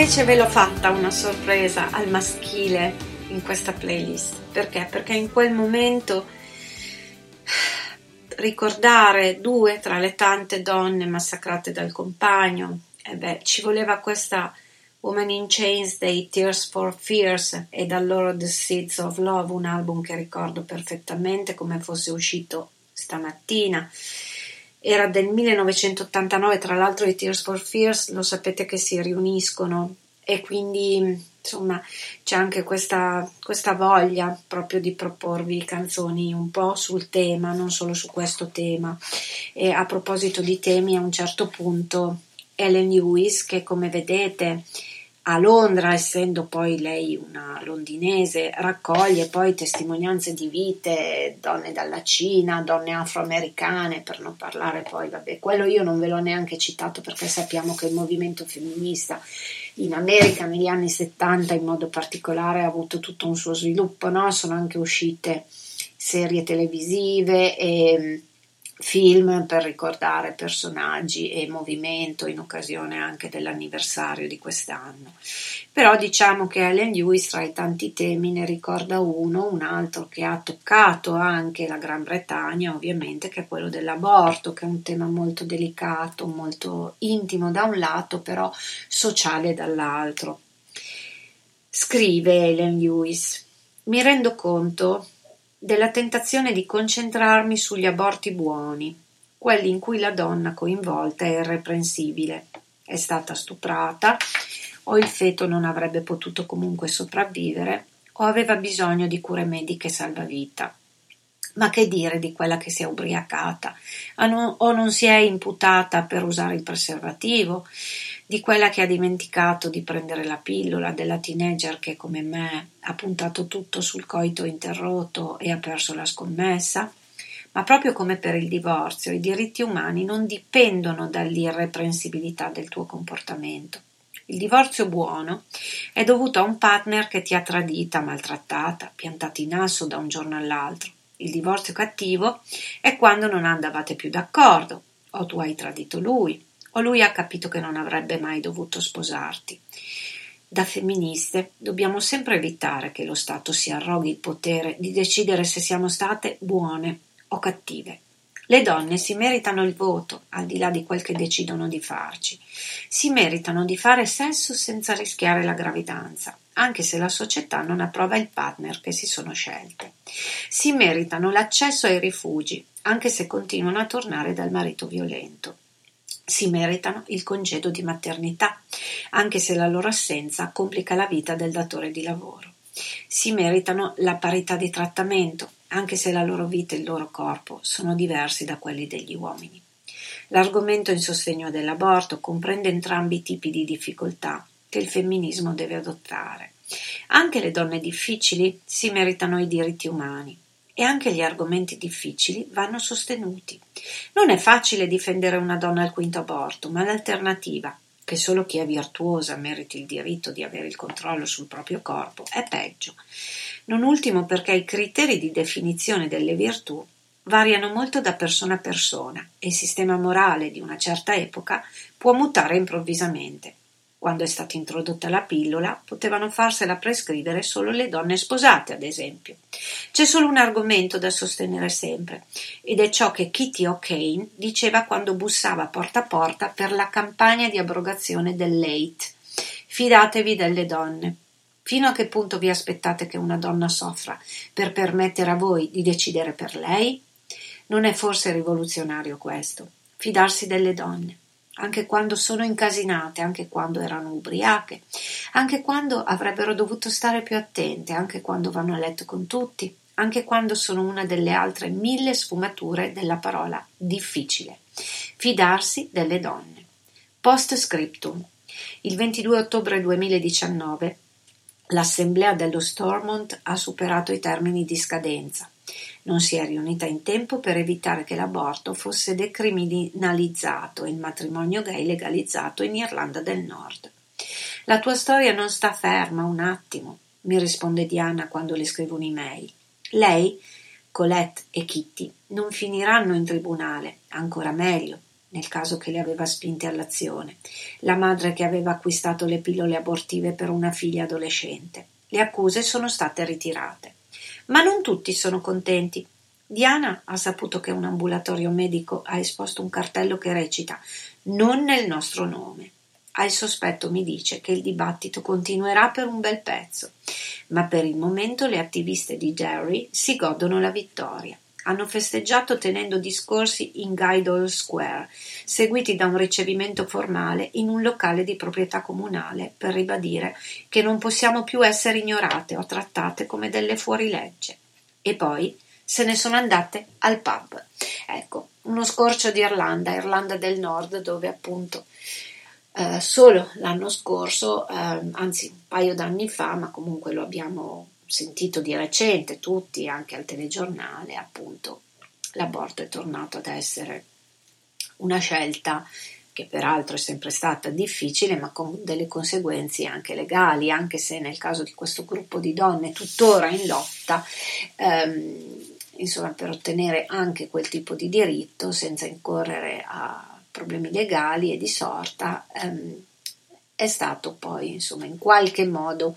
Invece ve l'ho fatta una sorpresa al maschile in questa playlist. Perché? Perché in quel momento ricordare due tra le tante donne massacrate dal compagno, e beh, ci voleva questa Woman in Chains dei Tears for Fears e dal loro The Seeds of Love, un album che ricordo perfettamente come fosse uscito stamattina. Era del 1989, tra l'altro i Tears for Fears lo sapete che si riuniscono e quindi insomma c'è anche questa, questa voglia proprio di proporvi canzoni un po' sul tema, non solo su questo tema. E a proposito di temi, a un certo punto Ellen Lewis, che come vedete a Londra, essendo poi lei una londinese, raccoglie poi testimonianze di vite, donne dalla Cina, donne afroamericane, per non parlare poi, vabbè, quello io non ve l'ho neanche citato perché sappiamo che il movimento femminista in America negli anni 70 in modo particolare ha avuto tutto un suo sviluppo, no? sono anche uscite serie televisive e film per ricordare personaggi e movimento in occasione anche dell'anniversario di quest'anno. Però diciamo che Ellen Lewis tra i tanti temi ne ricorda uno, un altro che ha toccato anche la Gran Bretagna, ovviamente, che è quello dell'aborto, che è un tema molto delicato, molto intimo da un lato, però sociale dall'altro. Scrive Ellen Lewis: Mi rendo conto della tentazione di concentrarmi sugli aborti buoni, quelli in cui la donna coinvolta è irreprensibile, è stata stuprata, o il feto non avrebbe potuto comunque sopravvivere, o aveva bisogno di cure mediche salvavita. Ma che dire di quella che si è ubriacata? O non si è imputata per usare il preservativo, di quella che ha dimenticato di prendere la pillola, della teenager che come me ha puntato tutto sul coito interrotto e ha perso la scommessa? Ma proprio come per il divorzio, i diritti umani non dipendono dall'irreprensibilità del tuo comportamento. Il divorzio buono è dovuto a un partner che ti ha tradita, maltrattata, piantata in asso da un giorno all'altro. Il divorzio cattivo è quando non andavate più d'accordo, o tu hai tradito lui, o lui ha capito che non avrebbe mai dovuto sposarti. Da femministe dobbiamo sempre evitare che lo Stato si arroghi il potere di decidere se siamo state buone o cattive. Le donne si meritano il voto, al di là di quel che decidono di farci. Si meritano di fare sesso senza rischiare la gravidanza, anche se la società non approva il partner che si sono scelte. Si meritano l'accesso ai rifugi, anche se continuano a tornare dal marito violento si meritano il congedo di maternità, anche se la loro assenza complica la vita del datore di lavoro. Si meritano la parità di trattamento, anche se la loro vita e il loro corpo sono diversi da quelli degli uomini. L'argomento in sostegno dell'aborto comprende entrambi i tipi di difficoltà che il femminismo deve adottare. Anche le donne difficili si meritano i diritti umani, e anche gli argomenti difficili vanno sostenuti. Non è facile difendere una donna al quinto aborto, ma l'alternativa, che solo chi è virtuosa meriti il diritto di avere il controllo sul proprio corpo, è peggio. Non ultimo perché i criteri di definizione delle virtù variano molto da persona a persona e il sistema morale di una certa epoca può mutare improvvisamente. Quando è stata introdotta la pillola, potevano farsela prescrivere solo le donne sposate, ad esempio. C'è solo un argomento da sostenere sempre, ed è ciò che Kitty O'Kane diceva quando bussava porta a porta per la campagna di abrogazione del late. Fidatevi delle donne. Fino a che punto vi aspettate che una donna soffra per permettere a voi di decidere per lei? Non è forse rivoluzionario questo? Fidarsi delle donne anche quando sono incasinate, anche quando erano ubriache, anche quando avrebbero dovuto stare più attente, anche quando vanno a letto con tutti, anche quando sono una delle altre mille sfumature della parola difficile. Fidarsi delle donne. Post scriptum. Il 22 ottobre 2019 l'Assemblea dello Stormont ha superato i termini di scadenza non si è riunita in tempo per evitare che l'aborto fosse decriminalizzato e il matrimonio gay legalizzato in Irlanda del Nord. La tua storia non sta ferma un attimo, mi risponde Diana quando le scrivo un'email. Lei, Colette e Kitty non finiranno in tribunale, ancora meglio. nel caso che le aveva spinte all'azione, la madre che aveva acquistato le pillole abortive per una figlia adolescente. Le accuse sono state ritirate. Ma non tutti sono contenti. Diana ha saputo che un ambulatorio medico ha esposto un cartello che recita non nel nostro nome. Ha il sospetto, mi dice, che il dibattito continuerà per un bel pezzo, ma per il momento le attiviste di Jerry si godono la vittoria. Hanno festeggiato tenendo discorsi in Guildhall Square, seguiti da un ricevimento formale in un locale di proprietà comunale per ribadire che non possiamo più essere ignorate o trattate come delle fuorilegge. E poi se ne sono andate al pub. Ecco, uno scorcio di Irlanda, Irlanda del Nord, dove appunto eh, solo l'anno scorso, eh, anzi un paio d'anni fa, ma comunque lo abbiamo sentito di recente tutti, anche al telegiornale, appunto, l'aborto è tornato ad essere una scelta che peraltro è sempre stata difficile, ma con delle conseguenze anche legali, anche se nel caso di questo gruppo di donne tuttora in lotta, ehm, insomma, per ottenere anche quel tipo di diritto senza incorrere a problemi legali e di sorta, ehm, è stato poi, insomma, in qualche modo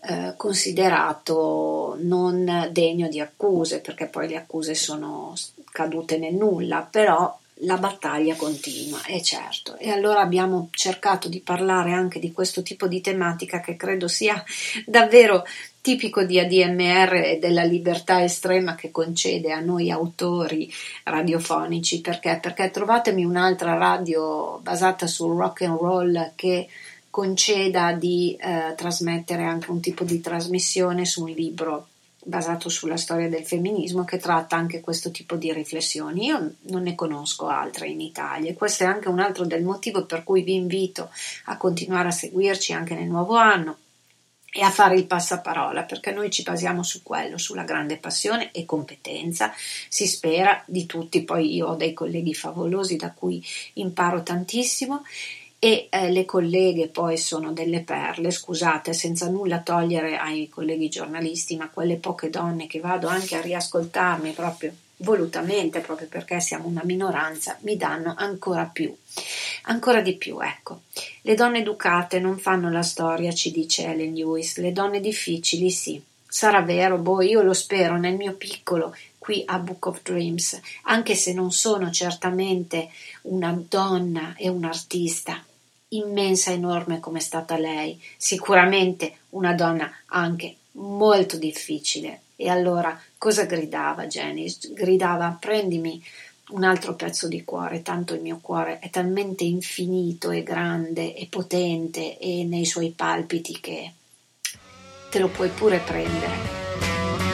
eh, considerato non degno di accuse, perché poi le accuse sono cadute nel nulla, però la battaglia continua, è certo. E allora abbiamo cercato di parlare anche di questo tipo di tematica che credo sia davvero tipico di ADMR e della libertà estrema che concede a noi autori radiofonici. Perché? Perché trovatemi un'altra radio basata sul rock and roll che conceda di eh, trasmettere anche un tipo di trasmissione su un libro basato sulla storia del femminismo che tratta anche questo tipo di riflessioni. Io non ne conosco altre in Italia e questo è anche un altro del motivo per cui vi invito a continuare a seguirci anche nel nuovo anno e a fare il passaparola perché noi ci basiamo su quello, sulla grande passione e competenza, si spera di tutti, poi io ho dei colleghi favolosi da cui imparo tantissimo e eh, le colleghe poi sono delle perle, scusate, senza nulla togliere ai colleghi giornalisti, ma quelle poche donne che vado anche a riascoltarmi proprio volutamente, proprio perché siamo una minoranza, mi danno ancora più, ancora di più, ecco. Le donne educate non fanno la storia, ci dice Ellen Lewis, le donne difficili sì. Sarà vero, boh, io lo spero nel mio piccolo qui a Book of Dreams, anche se non sono certamente una donna e un'artista immensa, enorme come è stata lei, sicuramente una donna anche molto difficile. E allora cosa gridava Janice? Gridava prendimi un altro pezzo di cuore, tanto il mio cuore è talmente infinito e grande e potente e nei suoi palpiti che te lo puoi pure prendere.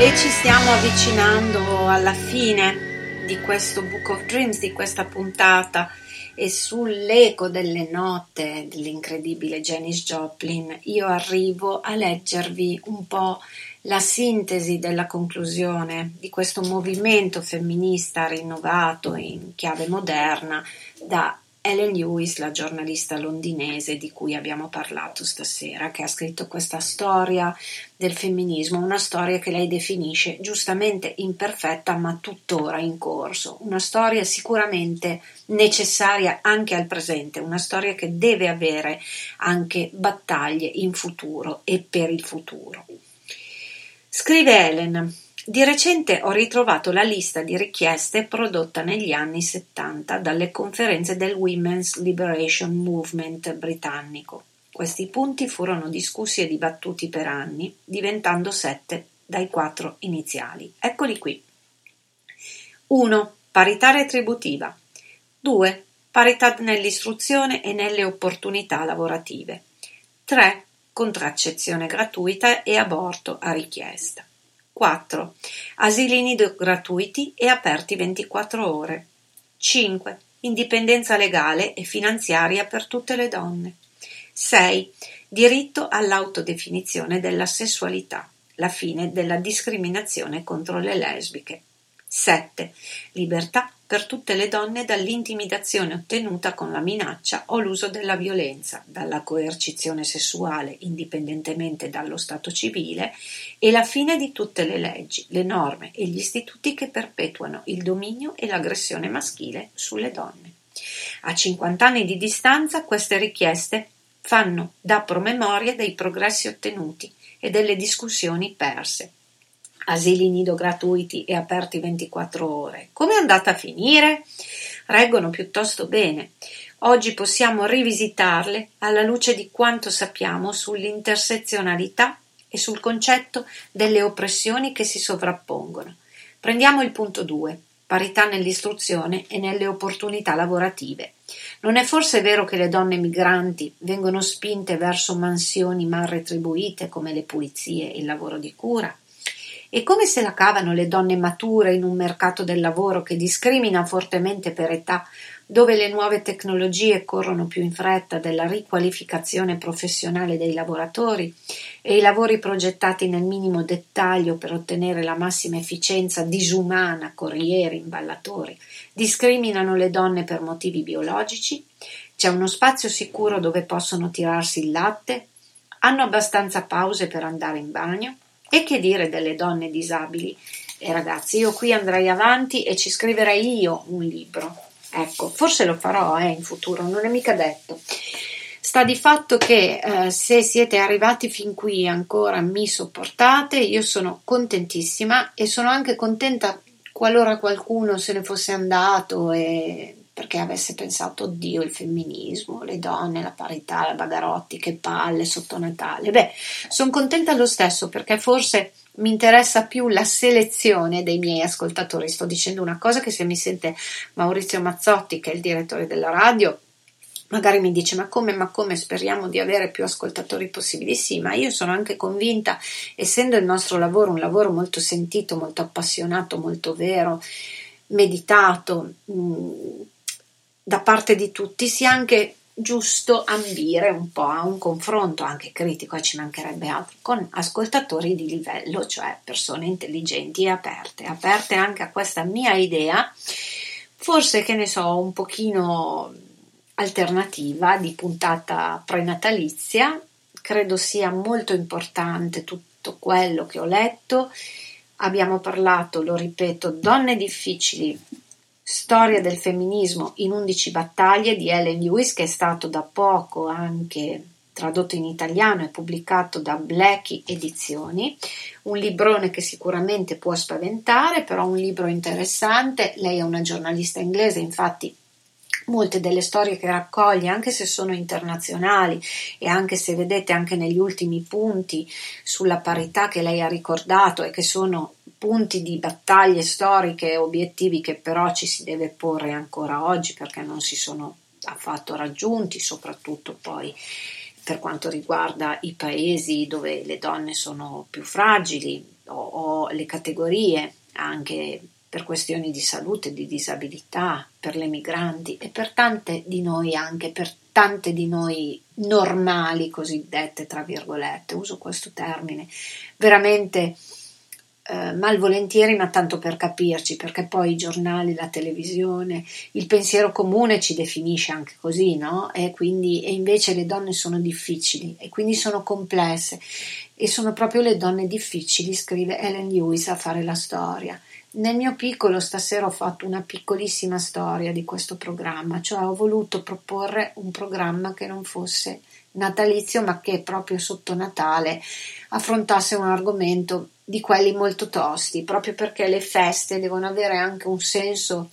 E ci stiamo avvicinando alla fine di questo Book of Dreams, di questa puntata. E sull'eco delle note dell'incredibile Janis Joplin io arrivo a leggervi un po' la sintesi della conclusione di questo movimento femminista rinnovato in chiave moderna da Ellen Lewis, la giornalista londinese di cui abbiamo parlato stasera, che ha scritto questa storia del femminismo, una storia che lei definisce giustamente imperfetta ma tuttora in corso, una storia sicuramente necessaria anche al presente, una storia che deve avere anche battaglie in futuro e per il futuro. Scrive Ellen, di recente ho ritrovato la lista di richieste prodotta negli anni 70 dalle conferenze del Women's Liberation Movement britannico. Questi punti furono discussi e dibattuti per anni, diventando sette dai quattro iniziali. Eccoli qui. 1. Parità retributiva. 2. Parità nell'istruzione e nelle opportunità lavorative. 3. Contraccezione gratuita e aborto a richiesta. 4. Asili nido gratuiti e aperti 24 ore. 5. Indipendenza legale e finanziaria per tutte le donne. 6. Diritto all'autodefinizione della sessualità, la fine della discriminazione contro le lesbiche. 7. Libertà per tutte le donne dall'intimidazione ottenuta con la minaccia o l'uso della violenza, dalla coercizione sessuale indipendentemente dallo stato civile e la fine di tutte le leggi, le norme e gli istituti che perpetuano il dominio e l'aggressione maschile sulle donne. A 50 anni di distanza queste richieste fanno da promemoria dei progressi ottenuti e delle discussioni perse asili nido gratuiti e aperti 24 ore. Come è andata a finire? Reggono piuttosto bene. Oggi possiamo rivisitarle alla luce di quanto sappiamo sull'intersezionalità e sul concetto delle oppressioni che si sovrappongono. Prendiamo il punto 2, parità nell'istruzione e nelle opportunità lavorative. Non è forse vero che le donne migranti vengono spinte verso mansioni mal retribuite come le pulizie e il lavoro di cura? E come se la cavano le donne mature in un mercato del lavoro che discrimina fortemente per età, dove le nuove tecnologie corrono più in fretta della riqualificazione professionale dei lavoratori e i lavori progettati nel minimo dettaglio per ottenere la massima efficienza disumana, corrieri, imballatori, discriminano le donne per motivi biologici? C'è uno spazio sicuro dove possono tirarsi il latte? Hanno abbastanza pause per andare in bagno? E che dire delle donne disabili? E ragazzi, io qui andrei avanti e ci scriverei io un libro. Ecco, forse lo farò eh, in futuro, non è mica detto. Sta di fatto che eh, se siete arrivati fin qui e ancora mi sopportate, io sono contentissima e sono anche contenta qualora qualcuno se ne fosse andato e perché avesse pensato oddio il femminismo, le donne, la parità, la Bagarotti, che palle sotto Natale. Beh, sono contenta lo stesso perché forse mi interessa più la selezione dei miei ascoltatori. Sto dicendo una cosa che se mi sente Maurizio Mazzotti, che è il direttore della radio, magari mi dice ma come, ma come, speriamo di avere più ascoltatori possibili. Sì, ma io sono anche convinta, essendo il nostro lavoro un lavoro molto sentito, molto appassionato, molto vero, meditato, mh, da parte di tutti sia anche giusto ambire un po' a un confronto anche critico, e ci mancherebbe altro, con ascoltatori di livello, cioè persone intelligenti e aperte, aperte anche a questa mia idea, forse che ne so, un pochino alternativa di puntata prenatalizia. Credo sia molto importante tutto quello che ho letto. Abbiamo parlato, lo ripeto, donne difficili, Storia del femminismo in 11 battaglie di Ellen Lewis, che è stato da poco anche tradotto in italiano e pubblicato da Blackie Edizioni, un librone che sicuramente può spaventare, però un libro interessante. Lei è una giornalista inglese, infatti molte delle storie che raccoglie, anche se sono internazionali e anche se vedete anche negli ultimi punti sulla parità che lei ha ricordato e che sono punti di battaglie storiche obiettivi che però ci si deve porre ancora oggi perché non si sono affatto raggiunti, soprattutto poi per quanto riguarda i paesi dove le donne sono più fragili o, o le categorie anche per questioni di salute, di disabilità, per le migranti e per tante di noi anche, per tante di noi normali cosiddette, tra virgolette, uso questo termine, veramente eh, malvolentieri, ma tanto per capirci, perché poi i giornali, la televisione, il pensiero comune ci definisce anche così, no? E quindi e invece le donne sono difficili e quindi sono complesse e sono proprio le donne difficili, scrive Ellen Lewis a fare la storia. Nel mio piccolo stasera ho fatto una piccolissima storia di questo programma, cioè ho voluto proporre un programma che non fosse natalizio, ma che proprio sotto Natale affrontasse un argomento di quelli molto tosti, proprio perché le feste devono avere anche un senso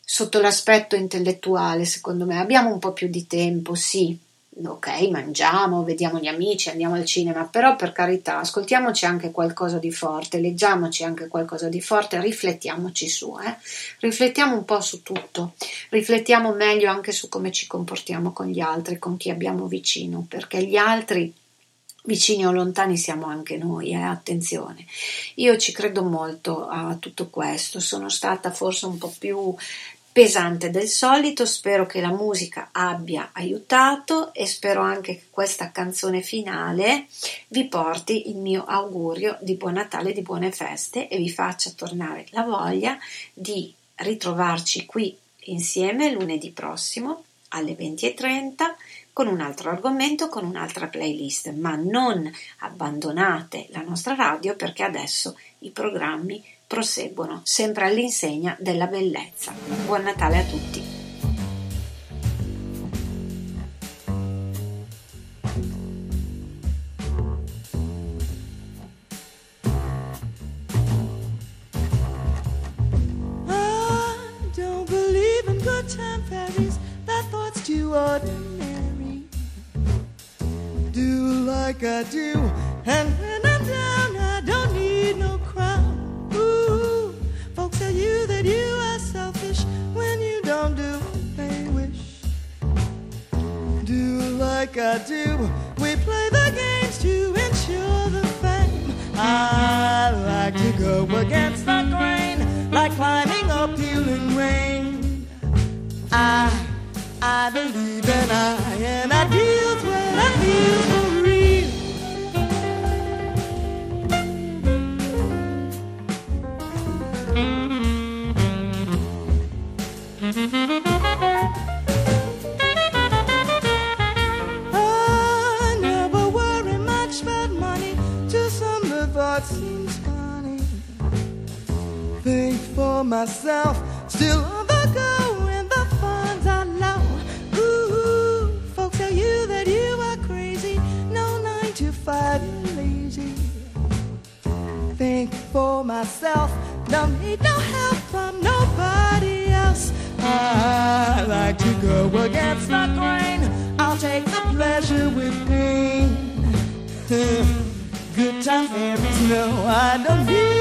sotto l'aspetto intellettuale, secondo me. Abbiamo un po' più di tempo, sì, ok, mangiamo, vediamo gli amici, andiamo al cinema, però per carità, ascoltiamoci anche qualcosa di forte, leggiamoci anche qualcosa di forte, riflettiamoci su, eh? riflettiamo un po' su tutto, riflettiamo meglio anche su come ci comportiamo con gli altri, con chi abbiamo vicino, perché gli altri vicini o lontani siamo anche noi, eh? attenzione. Io ci credo molto a tutto questo, sono stata forse un po' più pesante del solito, spero che la musica abbia aiutato e spero anche che questa canzone finale vi porti il mio augurio di buon Natale, di buone feste e vi faccia tornare la voglia di ritrovarci qui insieme lunedì prossimo alle 20.30 con un altro argomento, con un'altra playlist, ma non abbandonate la nostra radio perché adesso i programmi proseguono sempre all'insegna della bellezza. Buon Natale a tutti! I like I do, and when I'm down, I don't need no crown. Ooh, folks tell you that you are selfish when you don't do what they wish. Do like I do. We play the games to ensure the fame. I like to go against the grain, like climbing hill in rain. I, I believe in I, and I deals when I feel for myself, still on the go, and the funds low. Ooh, folks tell you that you are crazy. No nine to five, you're lazy. Think for myself, don't need no help from nobody else. I like to go against the grain. I'll take the pleasure with pain. Good times there is no, I don't need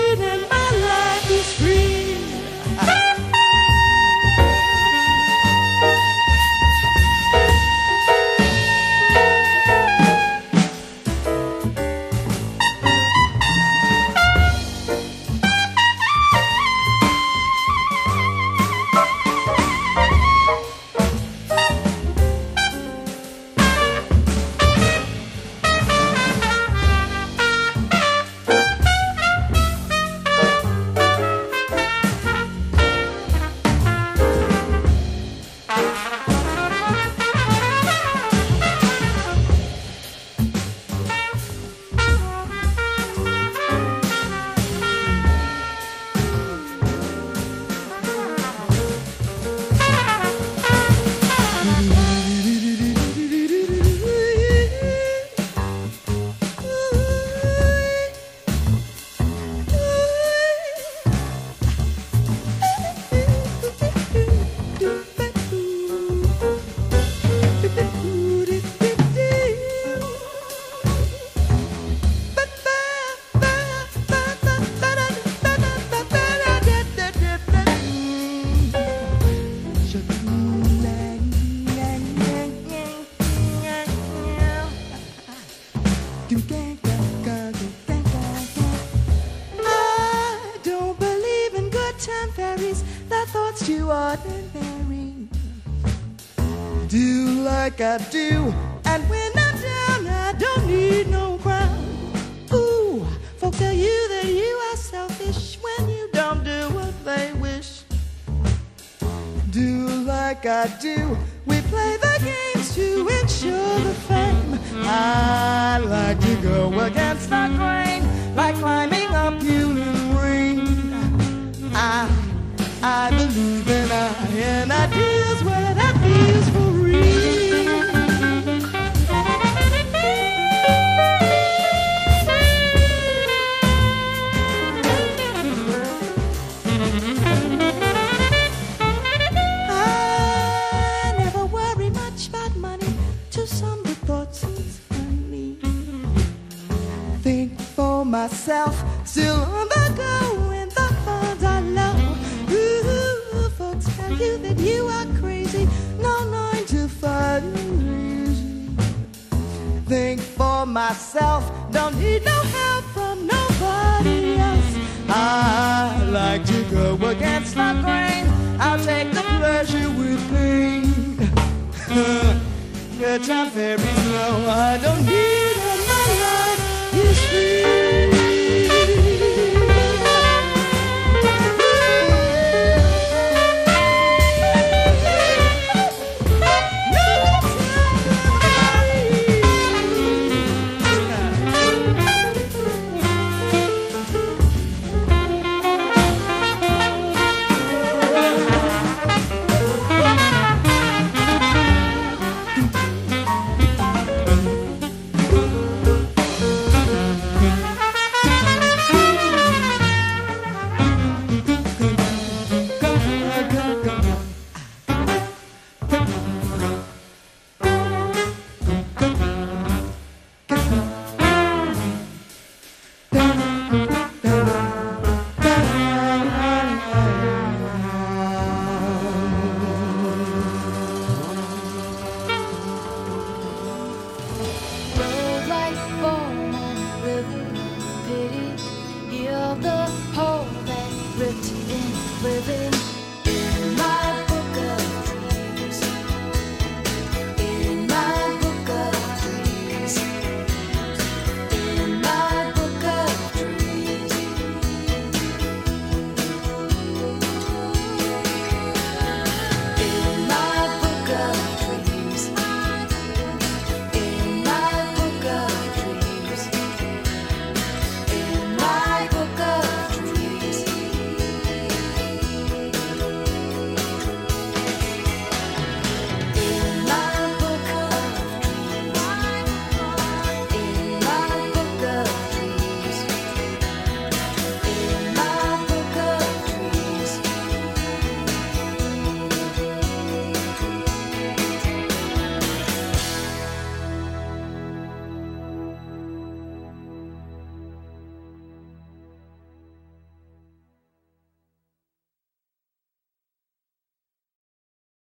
myself, still on the go, and the funds are low. Ooh, folks tell you that you are crazy. No nine to five reason. Think for myself, don't need no help from nobody else. I like to go against the grain. I'll take the pleasure with pain. Good time, very